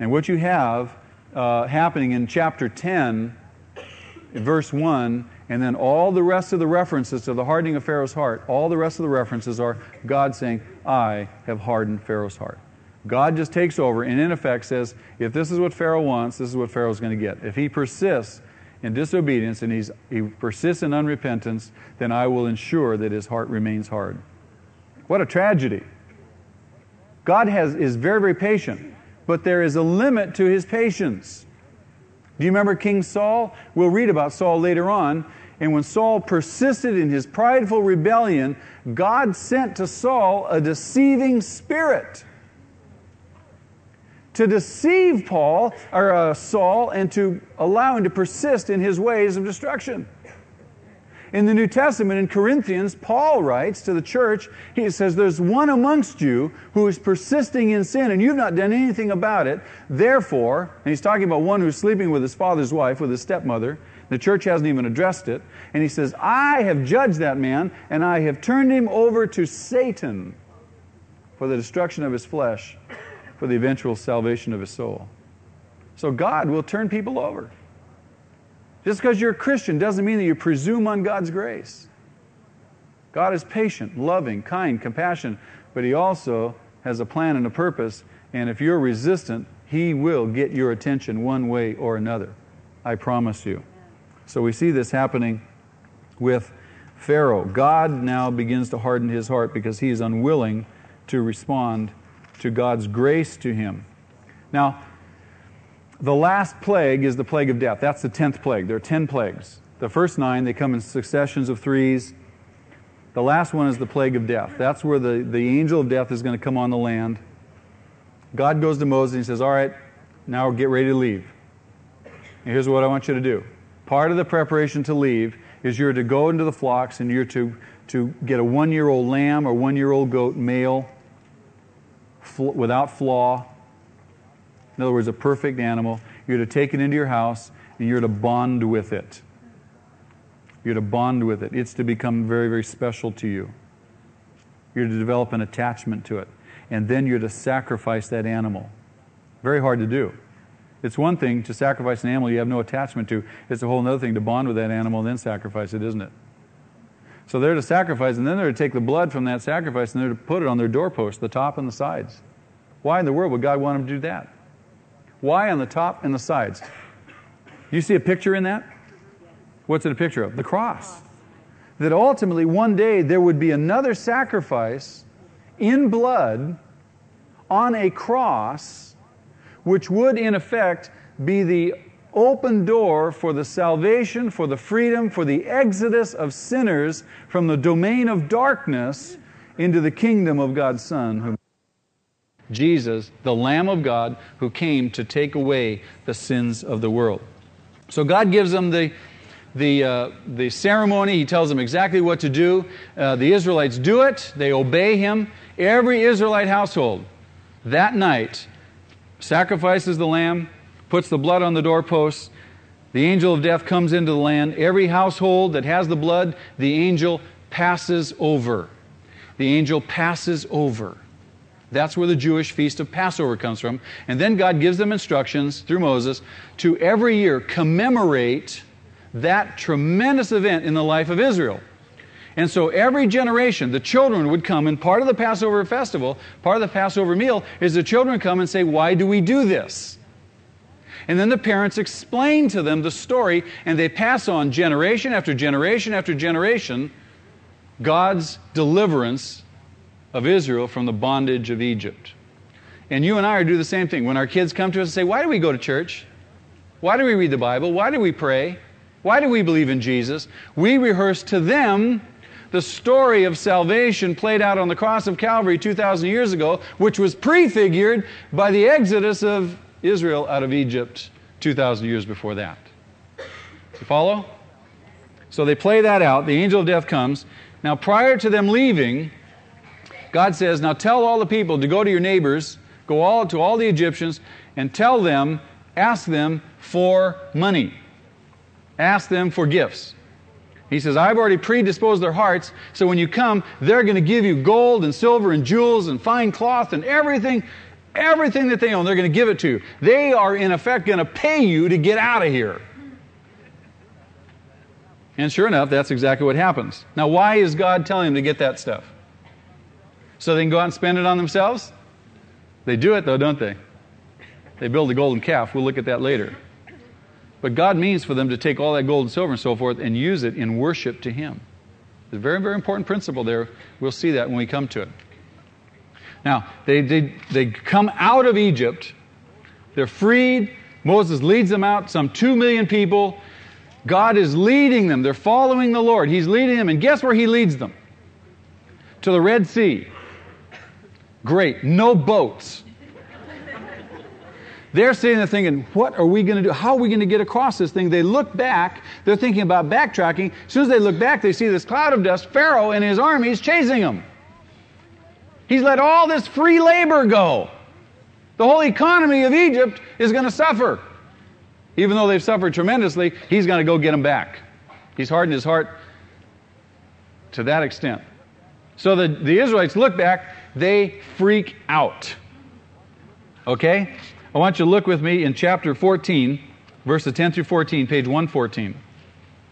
And what you have uh, happening in chapter 10, verse 1, and then all the rest of the references to the hardening of Pharaoh's heart, all the rest of the references are God saying, I have hardened Pharaoh's heart. God just takes over and, in effect, says, if this is what Pharaoh wants, this is what Pharaoh's going to get. If he persists in disobedience and he's, he persists in unrepentance, then I will ensure that his heart remains hard. What a tragedy. God has, is very, very patient but there is a limit to his patience. Do you remember King Saul? We'll read about Saul later on. And when Saul persisted in his prideful rebellion, God sent to Saul a deceiving spirit to deceive Paul or uh, Saul and to allow him to persist in his ways of destruction. In the New Testament, in Corinthians, Paul writes to the church, he says, There's one amongst you who is persisting in sin, and you've not done anything about it. Therefore, and he's talking about one who's sleeping with his father's wife, with his stepmother. The church hasn't even addressed it. And he says, I have judged that man, and I have turned him over to Satan for the destruction of his flesh, for the eventual salvation of his soul. So God will turn people over. Just because you're a Christian doesn't mean that you presume on God's grace. God is patient, loving, kind, compassionate, but He also has a plan and a purpose. And if you're resistant, He will get your attention one way or another. I promise you. So we see this happening with Pharaoh. God now begins to harden his heart because he is unwilling to respond to God's grace to him. Now, the last plague is the plague of death. That's the tenth plague. There are ten plagues. The first nine, they come in successions of threes. The last one is the plague of death. That's where the, the angel of death is going to come on the land. God goes to Moses and he says, All right, now get ready to leave. And here's what I want you to do. Part of the preparation to leave is you're to go into the flocks and you're to, to get a one year old lamb or one year old goat, male, fl- without flaw in other words, a perfect animal. You're to take it into your house and you're to bond with it. You're to bond with it. It's to become very, very special to you. You're to develop an attachment to it. And then you're to sacrifice that animal. Very hard to do. It's one thing to sacrifice an animal you have no attachment to. It's a whole other thing to bond with that animal and then sacrifice it, isn't it? So they're to sacrifice, and then they're to take the blood from that sacrifice and they're to put it on their doorpost, the top and the sides. Why in the world would God want them to do that? Why on the top and the sides? You see a picture in that? What's it a picture of? The cross. That ultimately one day there would be another sacrifice in blood on a cross, which would in effect be the open door for the salvation, for the freedom, for the exodus of sinners from the domain of darkness into the kingdom of God's Son. Jesus, the Lamb of God, who came to take away the sins of the world. So God gives them the, the, uh, the ceremony. He tells them exactly what to do. Uh, the Israelites do it, they obey Him. Every Israelite household that night sacrifices the lamb, puts the blood on the doorposts. The angel of death comes into the land. Every household that has the blood, the angel passes over. The angel passes over. That's where the Jewish feast of Passover comes from. And then God gives them instructions through Moses to every year commemorate that tremendous event in the life of Israel. And so every generation, the children would come, and part of the Passover festival, part of the Passover meal, is the children come and say, Why do we do this? And then the parents explain to them the story, and they pass on generation after generation after generation God's deliverance of Israel from the bondage of Egypt. And you and I are do the same thing. When our kids come to us and say, Why do we go to church? Why do we read the Bible? Why do we pray? Why do we believe in Jesus? We rehearse to them the story of salvation played out on the cross of Calvary 2,000 years ago, which was prefigured by the exodus of Israel out of Egypt 2,000 years before that. You follow? So they play that out. The angel of death comes. Now, prior to them leaving, God says, Now tell all the people to go to your neighbors, go all to all the Egyptians, and tell them, ask them for money. Ask them for gifts. He says, I've already predisposed their hearts, so when you come, they're going to give you gold and silver and jewels and fine cloth and everything, everything that they own, they're going to give it to you. They are, in effect, going to pay you to get out of here. And sure enough, that's exactly what happens. Now, why is God telling them to get that stuff? So they can go out and spend it on themselves? They do it though, don't they? They build a golden calf. We'll look at that later. But God means for them to take all that gold and silver and so forth and use it in worship to Him. It's a very, very important principle there. We'll see that when we come to it. Now, they, they, they come out of Egypt. They're freed. Moses leads them out, some two million people. God is leading them. They're following the Lord. He's leading them. And guess where He leads them? To the Red Sea. Great, no boats. They're sitting there thinking, what are we going to do? How are we going to get across this thing? They look back. They're thinking about backtracking. As soon as they look back, they see this cloud of dust. Pharaoh and his army is chasing them. He's let all this free labor go. The whole economy of Egypt is going to suffer. Even though they've suffered tremendously, he's going to go get them back. He's hardened his heart to that extent. So the, the Israelites look back, they freak out. Okay? I want you to look with me in chapter 14, verses 10 through 14, page 114.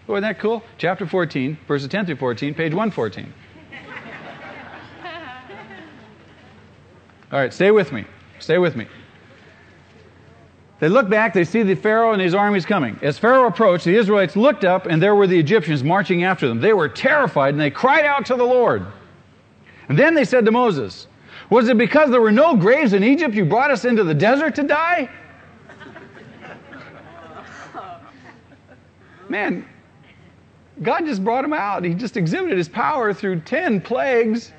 Oh, isn't that cool? Chapter 14, verses 10 through 14, page 114. All right, stay with me. Stay with me. They look back, they see the Pharaoh and his armies coming. As Pharaoh approached, the Israelites looked up, and there were the Egyptians marching after them. They were terrified, and they cried out to the Lord. And then they said to Moses, was it because there were no graves in Egypt you brought us into the desert to die? Man, God just brought them out. He just exhibited his power through 10 plagues.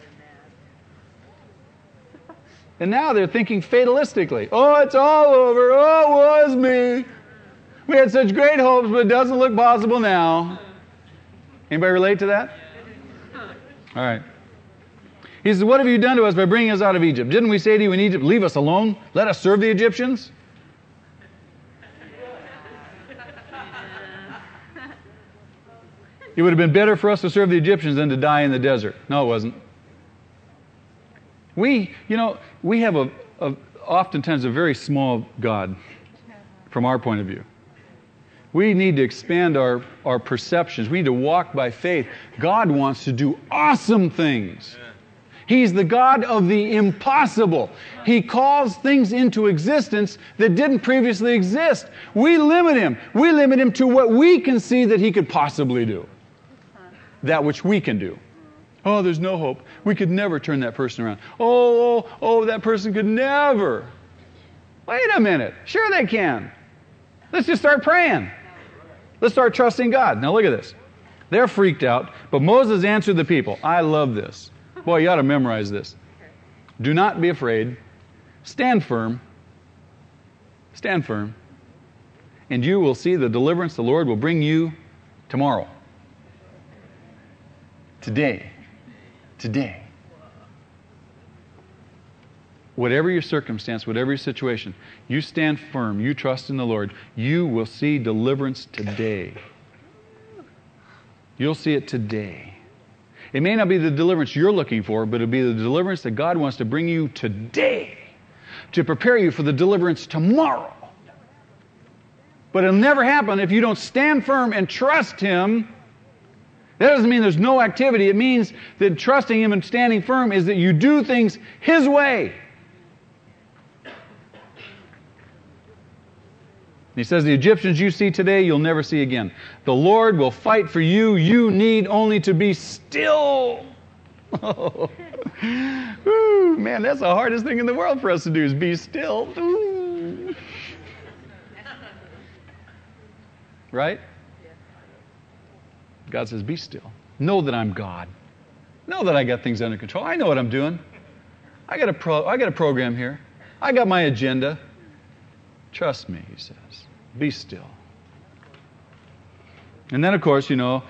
And now they're thinking fatalistically. Oh, it's all over. Oh, it was me. We had such great hopes, but it doesn't look possible now. Anybody relate to that? All right. He says, What have you done to us by bringing us out of Egypt? Didn't we say to you in Egypt, Leave us alone? Let us serve the Egyptians? It would have been better for us to serve the Egyptians than to die in the desert. No, it wasn't. We, you know, we have a, a oftentimes a very small God from our point of view. We need to expand our, our perceptions. We need to walk by faith. God wants to do awesome things. He's the God of the impossible. He calls things into existence that didn't previously exist. We limit him. We limit him to what we can see that he could possibly do, that which we can do. Oh, there's no hope. We could never turn that person around. Oh, oh, oh, that person could never. Wait a minute. Sure, they can. Let's just start praying. Let's start trusting God. Now, look at this. They're freaked out, but Moses answered the people. I love this. Boy, you ought to memorize this. Do not be afraid. Stand firm. Stand firm. And you will see the deliverance the Lord will bring you tomorrow. Today. Today. Whatever your circumstance, whatever your situation, you stand firm, you trust in the Lord, you will see deliverance today. You'll see it today. It may not be the deliverance you're looking for, but it'll be the deliverance that God wants to bring you today to prepare you for the deliverance tomorrow. But it'll never happen if you don't stand firm and trust Him. That doesn't mean there's no activity. It means that trusting Him and standing firm is that you do things His way. He says, The Egyptians you see today, you'll never see again. The Lord will fight for you. You need only to be still. [LAUGHS] Oh. Ooh, man, that's the hardest thing in the world for us to do is be still. Right? God says, Be still. Know that I'm God. Know that I got things under control. I know what I'm doing. I got a, pro- I got a program here. I got my agenda. Trust me, he says. Be still. And then, of course, you know,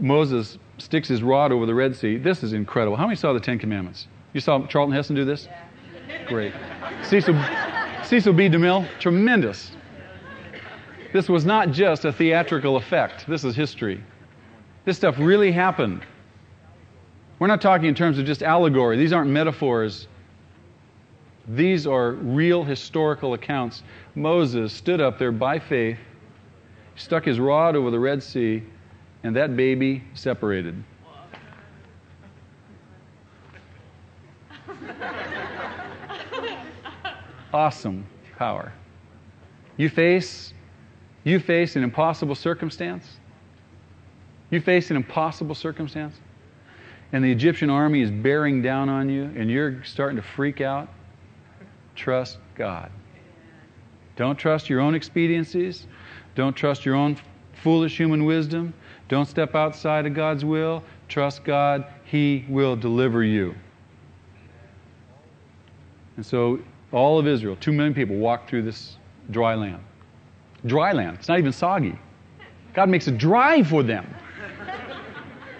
Moses sticks his rod over the Red Sea. This is incredible. How many saw the Ten Commandments? You saw Charlton Heston do this? Yeah. Great. Cecil, Cecil B. DeMille, tremendous. This was not just a theatrical effect, this is history. This stuff really happened. We're not talking in terms of just allegory, these aren't metaphors. These are real historical accounts. Moses stood up there by faith, stuck his rod over the Red Sea, and that baby separated. awesome power. You face you face an impossible circumstance. You face an impossible circumstance and the Egyptian army is bearing down on you and you're starting to freak out. Trust God. Don't trust your own expediencies. Don't trust your own foolish human wisdom. Don't step outside of God's will. Trust God. He will deliver you. And so all of Israel, two million people, walked through this Dry land. Dry land. It's not even soggy. God makes it dry for them.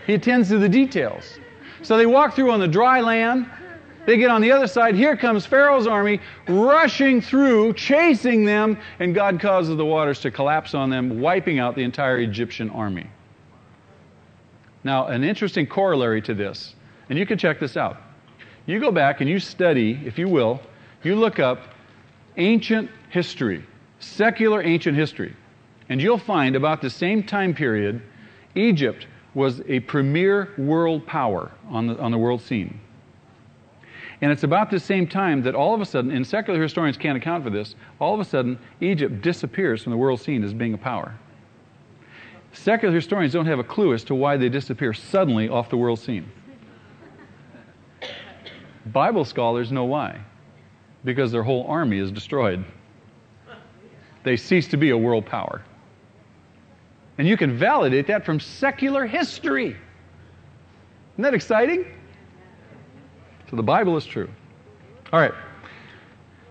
He attends to the details. So they walk through on the dry land. They get on the other side. Here comes Pharaoh's army rushing through, chasing them, and God causes the waters to collapse on them, wiping out the entire Egyptian army. Now, an interesting corollary to this, and you can check this out. You go back and you study, if you will, you look up ancient history, secular ancient history, and you'll find about the same time period, Egypt was a premier world power on the, on the world scene. And it's about the same time that all of a sudden, and secular historians can't account for this, all of a sudden, Egypt disappears from the world scene as being a power. Secular historians don't have a clue as to why they disappear suddenly off the world scene. Bible scholars know why. Because their whole army is destroyed. They cease to be a world power. And you can validate that from secular history. Isn't that exciting? So the Bible is true. All right.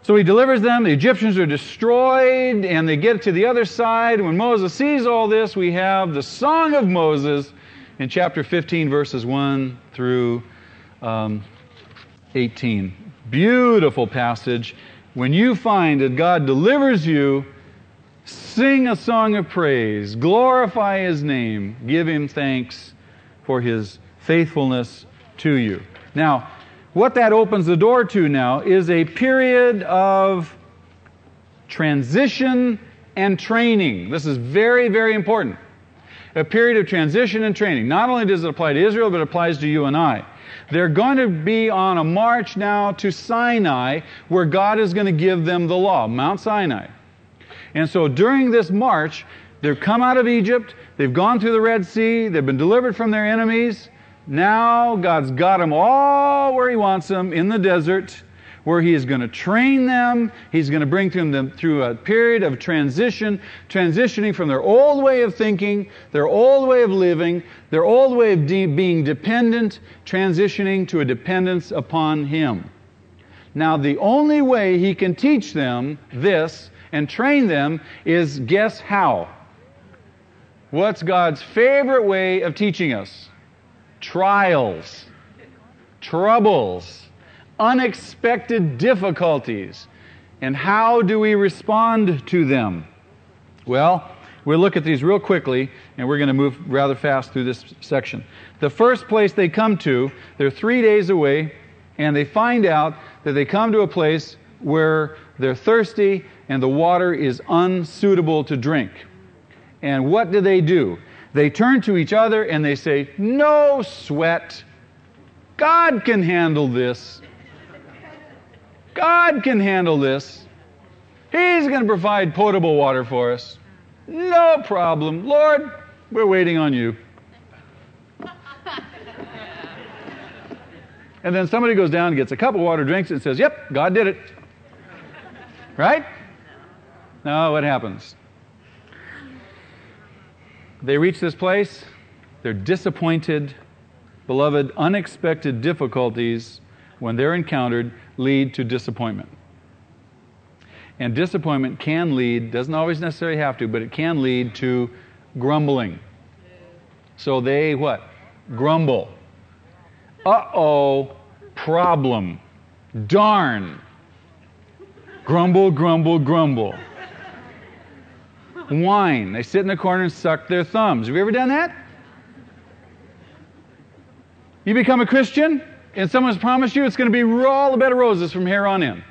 So he delivers them. The Egyptians are destroyed, and they get to the other side. When Moses sees all this, we have the Song of Moses in chapter 15, verses 1 through um, 18. Beautiful passage. When you find that God delivers you, sing a song of praise, glorify his name, give him thanks for his faithfulness to you. Now, what that opens the door to now is a period of transition and training. This is very, very important. A period of transition and training. Not only does it apply to Israel, but it applies to you and I. They're going to be on a march now to Sinai, where God is going to give them the law, Mount Sinai. And so during this march, they've come out of Egypt, they've gone through the Red Sea, they've been delivered from their enemies, now God's got them all where He wants them in the desert, where He is going to train them. He's going to bring them through a period of transition, transitioning from their old way of thinking, their old way of living, their old way of de- being dependent, transitioning to a dependence upon Him. Now, the only way He can teach them this and train them is guess how? What's God's favorite way of teaching us? Trials, troubles, unexpected difficulties. And how do we respond to them? Well, we'll look at these real quickly, and we're going to move rather fast through this section. The first place they come to, they're three days away, and they find out that they come to a place where they're thirsty and the water is unsuitable to drink. And what do they do? They turn to each other and they say, No sweat. God can handle this. God can handle this. He's going to provide potable water for us. No problem. Lord, we're waiting on you. [LAUGHS] And then somebody goes down and gets a cup of water, drinks it, and says, Yep, God did it. Right? Now, what happens? They reach this place, they're disappointed. Beloved, unexpected difficulties, when they're encountered, lead to disappointment. And disappointment can lead, doesn't always necessarily have to, but it can lead to grumbling. So they what? Grumble. Uh oh, problem. Darn. Grumble, grumble, grumble whine. They sit in the corner and suck their thumbs. Have you ever done that? You become a Christian, and someone's promised you it's going to be all the bed of roses from here on in.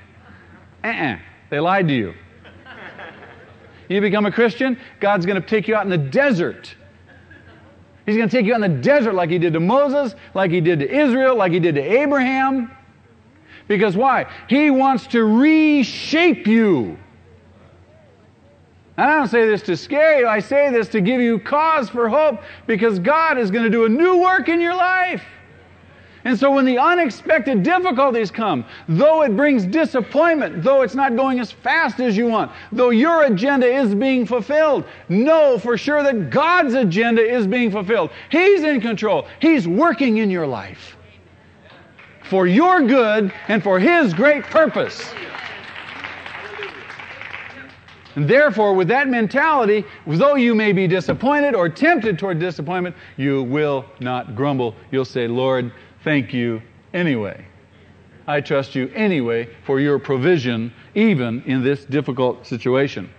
Uh-uh. They lied to you. You become a Christian, God's going to take you out in the desert. He's going to take you out in the desert like He did to Moses, like He did to Israel, like He did to Abraham. Because why? He wants to reshape you. I don't say this to scare you, I say this to give you cause for hope because God is going to do a new work in your life. And so when the unexpected difficulties come, though it brings disappointment, though it's not going as fast as you want, though your agenda is being fulfilled, know for sure that God's agenda is being fulfilled. He's in control, He's working in your life for your good and for His great purpose. And therefore, with that mentality, though you may be disappointed or tempted toward disappointment, you will not grumble. You'll say, Lord, thank you anyway. I trust you anyway for your provision, even in this difficult situation.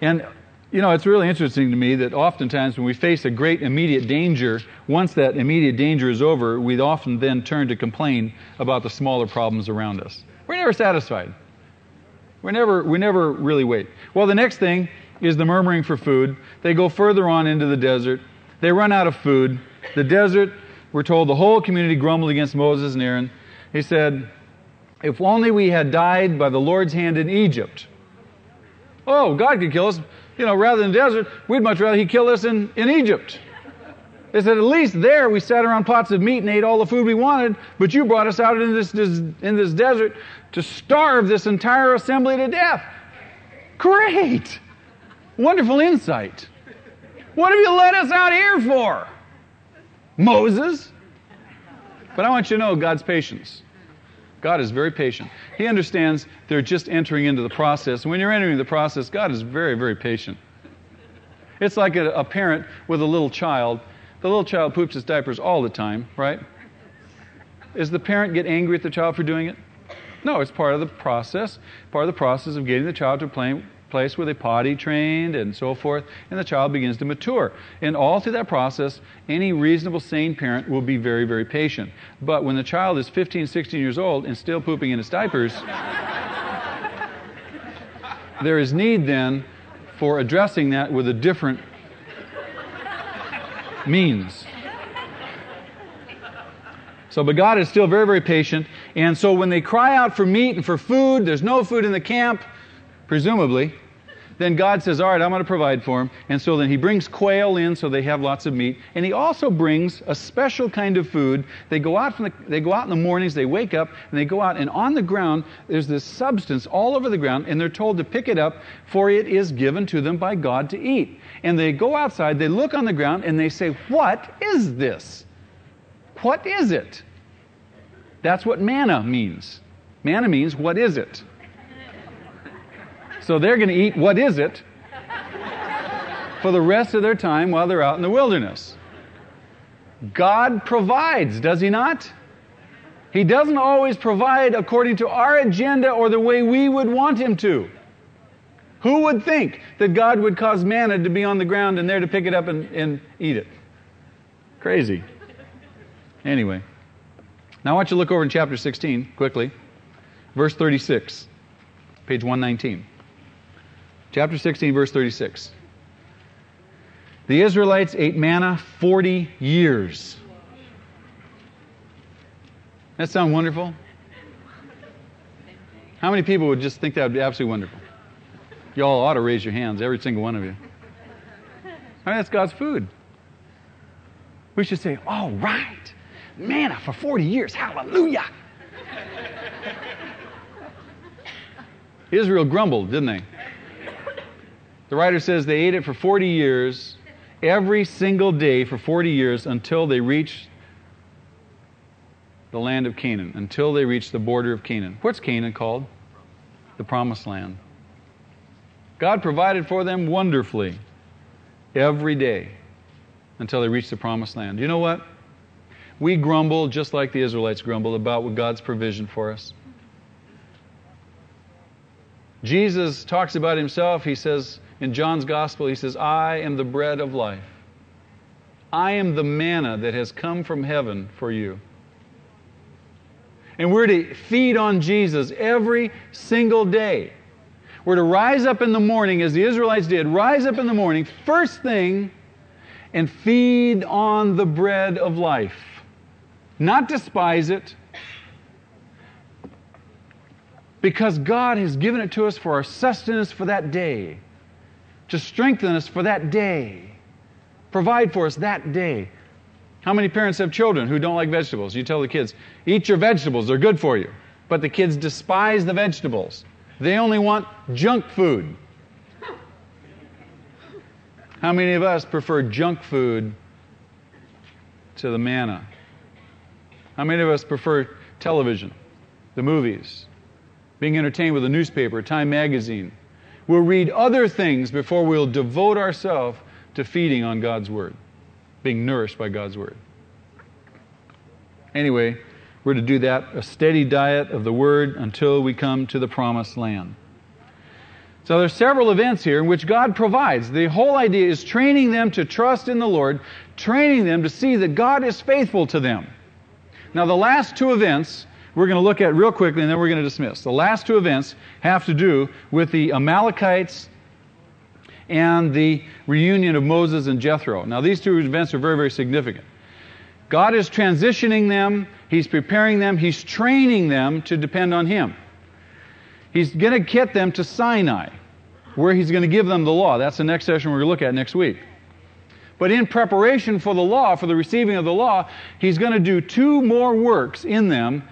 And, you know, it's really interesting to me that oftentimes when we face a great immediate danger, once that immediate danger is over, we often then turn to complain about the smaller problems around us. We're never satisfied. We never, we never really wait. Well, the next thing is the murmuring for food. They go further on into the desert. They run out of food. The desert, we're told the whole community grumbled against Moses and Aaron. He said, If only we had died by the Lord's hand in Egypt. Oh, God could kill us, you know, rather than the desert. We'd much rather He kill us in, in Egypt. They said, At least there we sat around pots of meat and ate all the food we wanted, but you brought us out in this, in this desert to starve this entire assembly to death. Great! Wonderful insight. What have you let us out here for? Moses? But I want you to know God's patience. God is very patient. He understands they're just entering into the process. When you're entering the process, God is very, very patient. It's like a, a parent with a little child. The little child poops his diapers all the time, right? Does the parent get angry at the child for doing it? No, it's part of the process, part of the process of getting the child to a place where they potty trained and so forth, and the child begins to mature. And all through that process, any reasonable, sane parent will be very, very patient. But when the child is 15, 16 years old and still pooping in his diapers, [LAUGHS] there is need then for addressing that with a different means. So, but God is still very, very patient. And so when they cry out for meat and for food, there's no food in the camp, presumably, then God says, All right, I'm going to provide for them. And so then he brings quail in so they have lots of meat. And he also brings a special kind of food. They go out, from the, they go out in the mornings, they wake up, and they go out, and on the ground, there's this substance all over the ground, and they're told to pick it up, for it is given to them by God to eat. And they go outside, they look on the ground, and they say, What is this? What is it? That's what manna means. Manna means, what is it? So they're going to eat, what is it, for the rest of their time while they're out in the wilderness. God provides, does He not? He doesn't always provide according to our agenda or the way we would want Him to. Who would think that God would cause manna to be on the ground and there to pick it up and, and eat it? Crazy. Anyway. Now I want you to look over in chapter 16 quickly, verse 36, page 119. Chapter 16, verse 36. The Israelites ate manna 40 years. That sound wonderful? How many people would just think that would be absolutely wonderful? You all ought to raise your hands, every single one of you. I mean, that's God's food. We should say, all right manna for 40 years. Hallelujah. Israel grumbled, didn't they? The writer says they ate it for 40 years, every single day for 40 years until they reached the land of Canaan, until they reached the border of Canaan. What's Canaan called? The promised land. God provided for them wonderfully every day until they reached the promised land. You know what? We grumble just like the Israelites grumbled about what God's provision for us. Jesus talks about himself. He says in John's gospel, he says, I am the bread of life. I am the manna that has come from heaven for you. And we're to feed on Jesus every single day. We're to rise up in the morning, as the Israelites did, rise up in the morning, first thing, and feed on the bread of life not despise it, because God has given it to us for our sustenance for that day, to strengthen us for that day, provide for us that day. How many parents have children who don't like vegetables? You tell the kids, eat your vegetables, they're good for you. But the kids despise the vegetables. They only want junk food. How many of us prefer junk food to the manna? How many of us prefer television, the movies, being entertained with a newspaper, Time magazine, We'll read other things before we'll devote ourselves to feeding on God's Word, being nourished by God's Word. Anyway, we're to do that, a steady diet of the Word until we come to the promised land. So there's several events here in which God provides. The whole idea is training them to trust in the Lord, training them to see that God is faithful to them. Now, the last two events we're going to look at real quickly and then we're going to dismiss. The last two events have to do with the Amalekites and the reunion of Moses and Jethro. Now, these two events are very, very significant. God is transitioning them, He's preparing them, He's training them to depend on Him. He's going to get them to Sinai, where He's going to give them the law. That's the next session we're going to look at next week. But in preparation for the law, for the receiving of the law, He's going to do two more works in them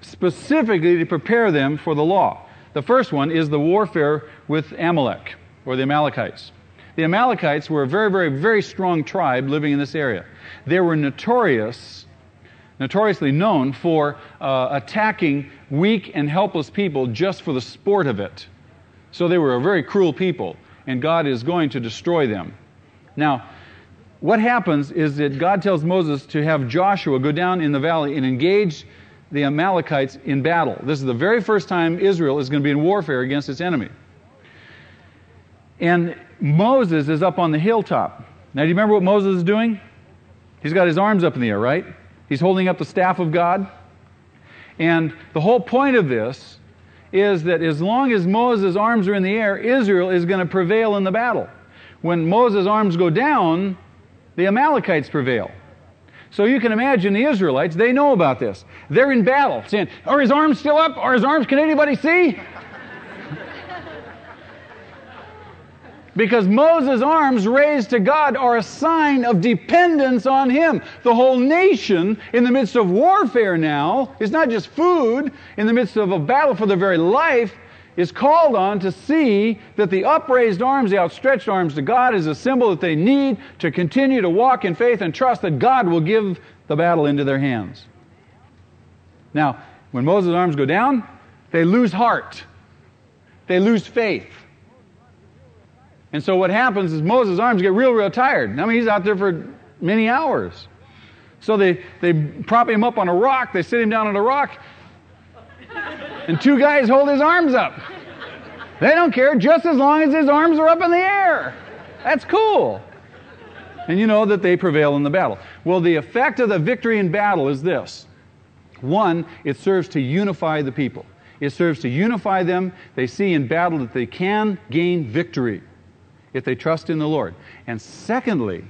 specifically to prepare them for the law. The first one is the warfare with Amalek, or the Amalekites. The Amalekites were a very, very, very strong tribe living in this area. They were notorious, notoriously known for uh, attacking weak and helpless people just for the sport of it. So they were a very cruel people, and God is going to destroy them. Now, what happens is that God tells Moses to have Joshua go down in the valley and engage the Amalekites in battle. This is the very first time Israel is going to be in warfare against its enemy. And Moses is up on the hilltop. Now, do you remember what Moses is doing? He's got his arms up in the air, right? He's holding up the staff of God. And the whole point of this is that as long as Moses' arms are in the air, Israel is going to prevail in the battle. When Moses' arms go down, the Amalekites prevail. So you can imagine the Israelites, they know about this. They're in battle, saying, Are his arms still up? Are his arms, can anybody see? Because Moses' arms raised to God are a sign of dependence on him. The whole nation, in the midst of warfare now, is not just food, in the midst of a battle for their very life, is called on to see that the upraised arms, the outstretched arms to God, is a symbol that they need to continue to walk in faith and trust that God will give the battle into their hands. Now, when Moses' arms go down, they lose heart, they lose faith. And so what happens is Moses' arms get real, real tired. I mean, he's out there for many hours. So they, they prop him up on a rock, they sit him down on a rock, and two guys hold his arms up. They don't care just as long as his arms are up in the air. That's cool. And you know that they prevail in the battle. Well, the effect of the victory in battle is this one, it serves to unify the people, it serves to unify them. They see in battle that they can gain victory if they trust in the Lord. And secondly,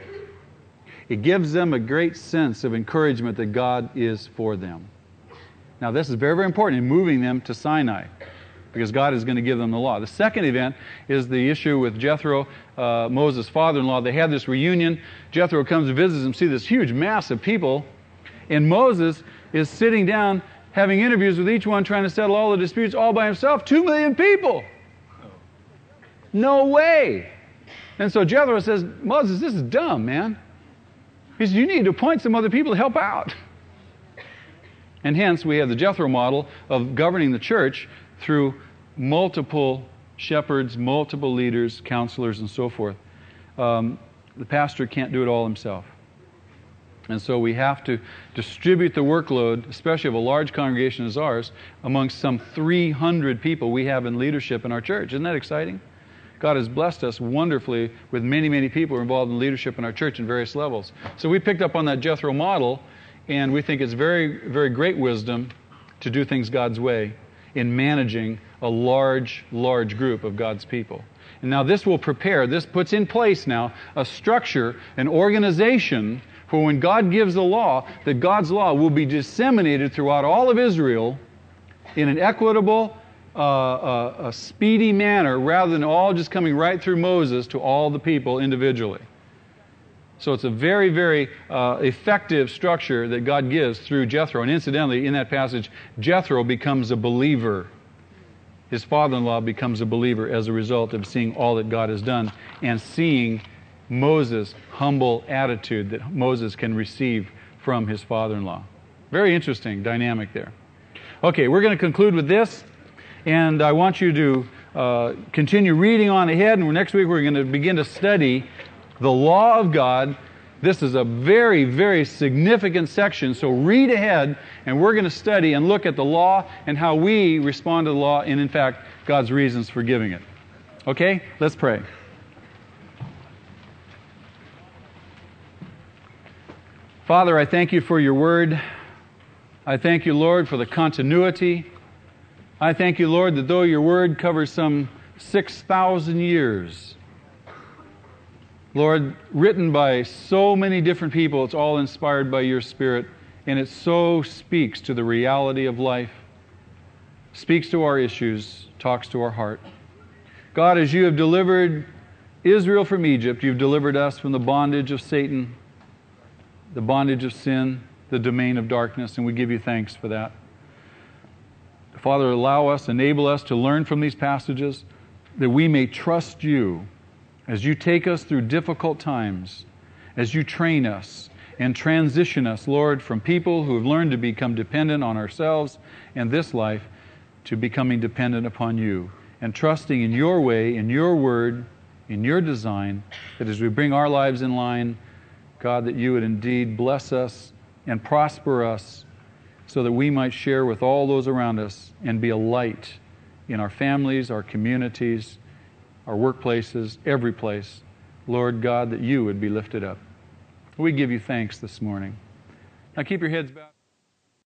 it gives them a great sense of encouragement that God is for them. Now, this is very, very important in moving them to Sinai because God is going to give them the law. The second event is the issue with Jethro, uh, Moses' father in law. They have this reunion. Jethro comes and visits them, see this huge mass of people, and Moses is sitting down having interviews with each one, trying to settle all the disputes all by himself. Two million people. No way. And so Jethro says, Moses, this is dumb, man. He says, You need to appoint some other people to help out. And hence, we have the Jethro model of governing the church through multiple shepherds, multiple leaders, counselors, and so forth. Um, the pastor can't do it all himself. And so we have to distribute the workload, especially of a large congregation as ours, amongst some 300 people we have in leadership in our church. Isn't that exciting? God has blessed us wonderfully with many, many people involved in leadership in our church in various levels. So we picked up on that Jethro model and we think it's very, very great wisdom to do things God's way in managing a large, large group of God's people. And now this will prepare, this puts in place now a structure, an organization for when God gives the law, that God's law will be disseminated throughout all of Israel in an equitable, uh, a speedy manner rather than all just coming right through Moses to all the people individually. So it's a very, very uh, effective structure that God gives through Jethro. And incidentally, in that passage, Jethro becomes a believer. His father in law becomes a believer as a result of seeing all that God has done and seeing Moses' humble attitude that Moses can receive from his father in law. Very interesting dynamic there. Okay, we're going to conclude with this, and I want you to uh, continue reading on ahead, and next week we're going to begin to study the law of God. This is a very, very significant section, so read ahead, and we're going to study and look at the law and how we respond to the law, and in fact, God's reasons for giving it. Okay? Let's pray. Father, I thank you for your word. I thank you, Lord, for the continuity. I thank you, Lord, that though your word covers some 6,000 years, Lord, written by so many different people, it's all inspired by your Spirit, and it so speaks to the reality of life, speaks to our issues, talks to our heart. God, as you have delivered Israel from Egypt, you've delivered us from the bondage of Satan, the bondage of sin, the domain of darkness, and we give you thanks for that. Father, allow us, enable us to learn from these passages that we may trust you as you take us through difficult times, as you train us and transition us, Lord, from people who have learned to become dependent on ourselves and this life to becoming dependent upon you and trusting in your way, in your word, in your design, that as we bring our lives in line, God, that you would indeed bless us and prosper us so that we might share with all those around us and be a light in our families, our communities, our workplaces, every place. Lord God, that you would be lifted up. We give you thanks this morning. Now keep your heads bowed.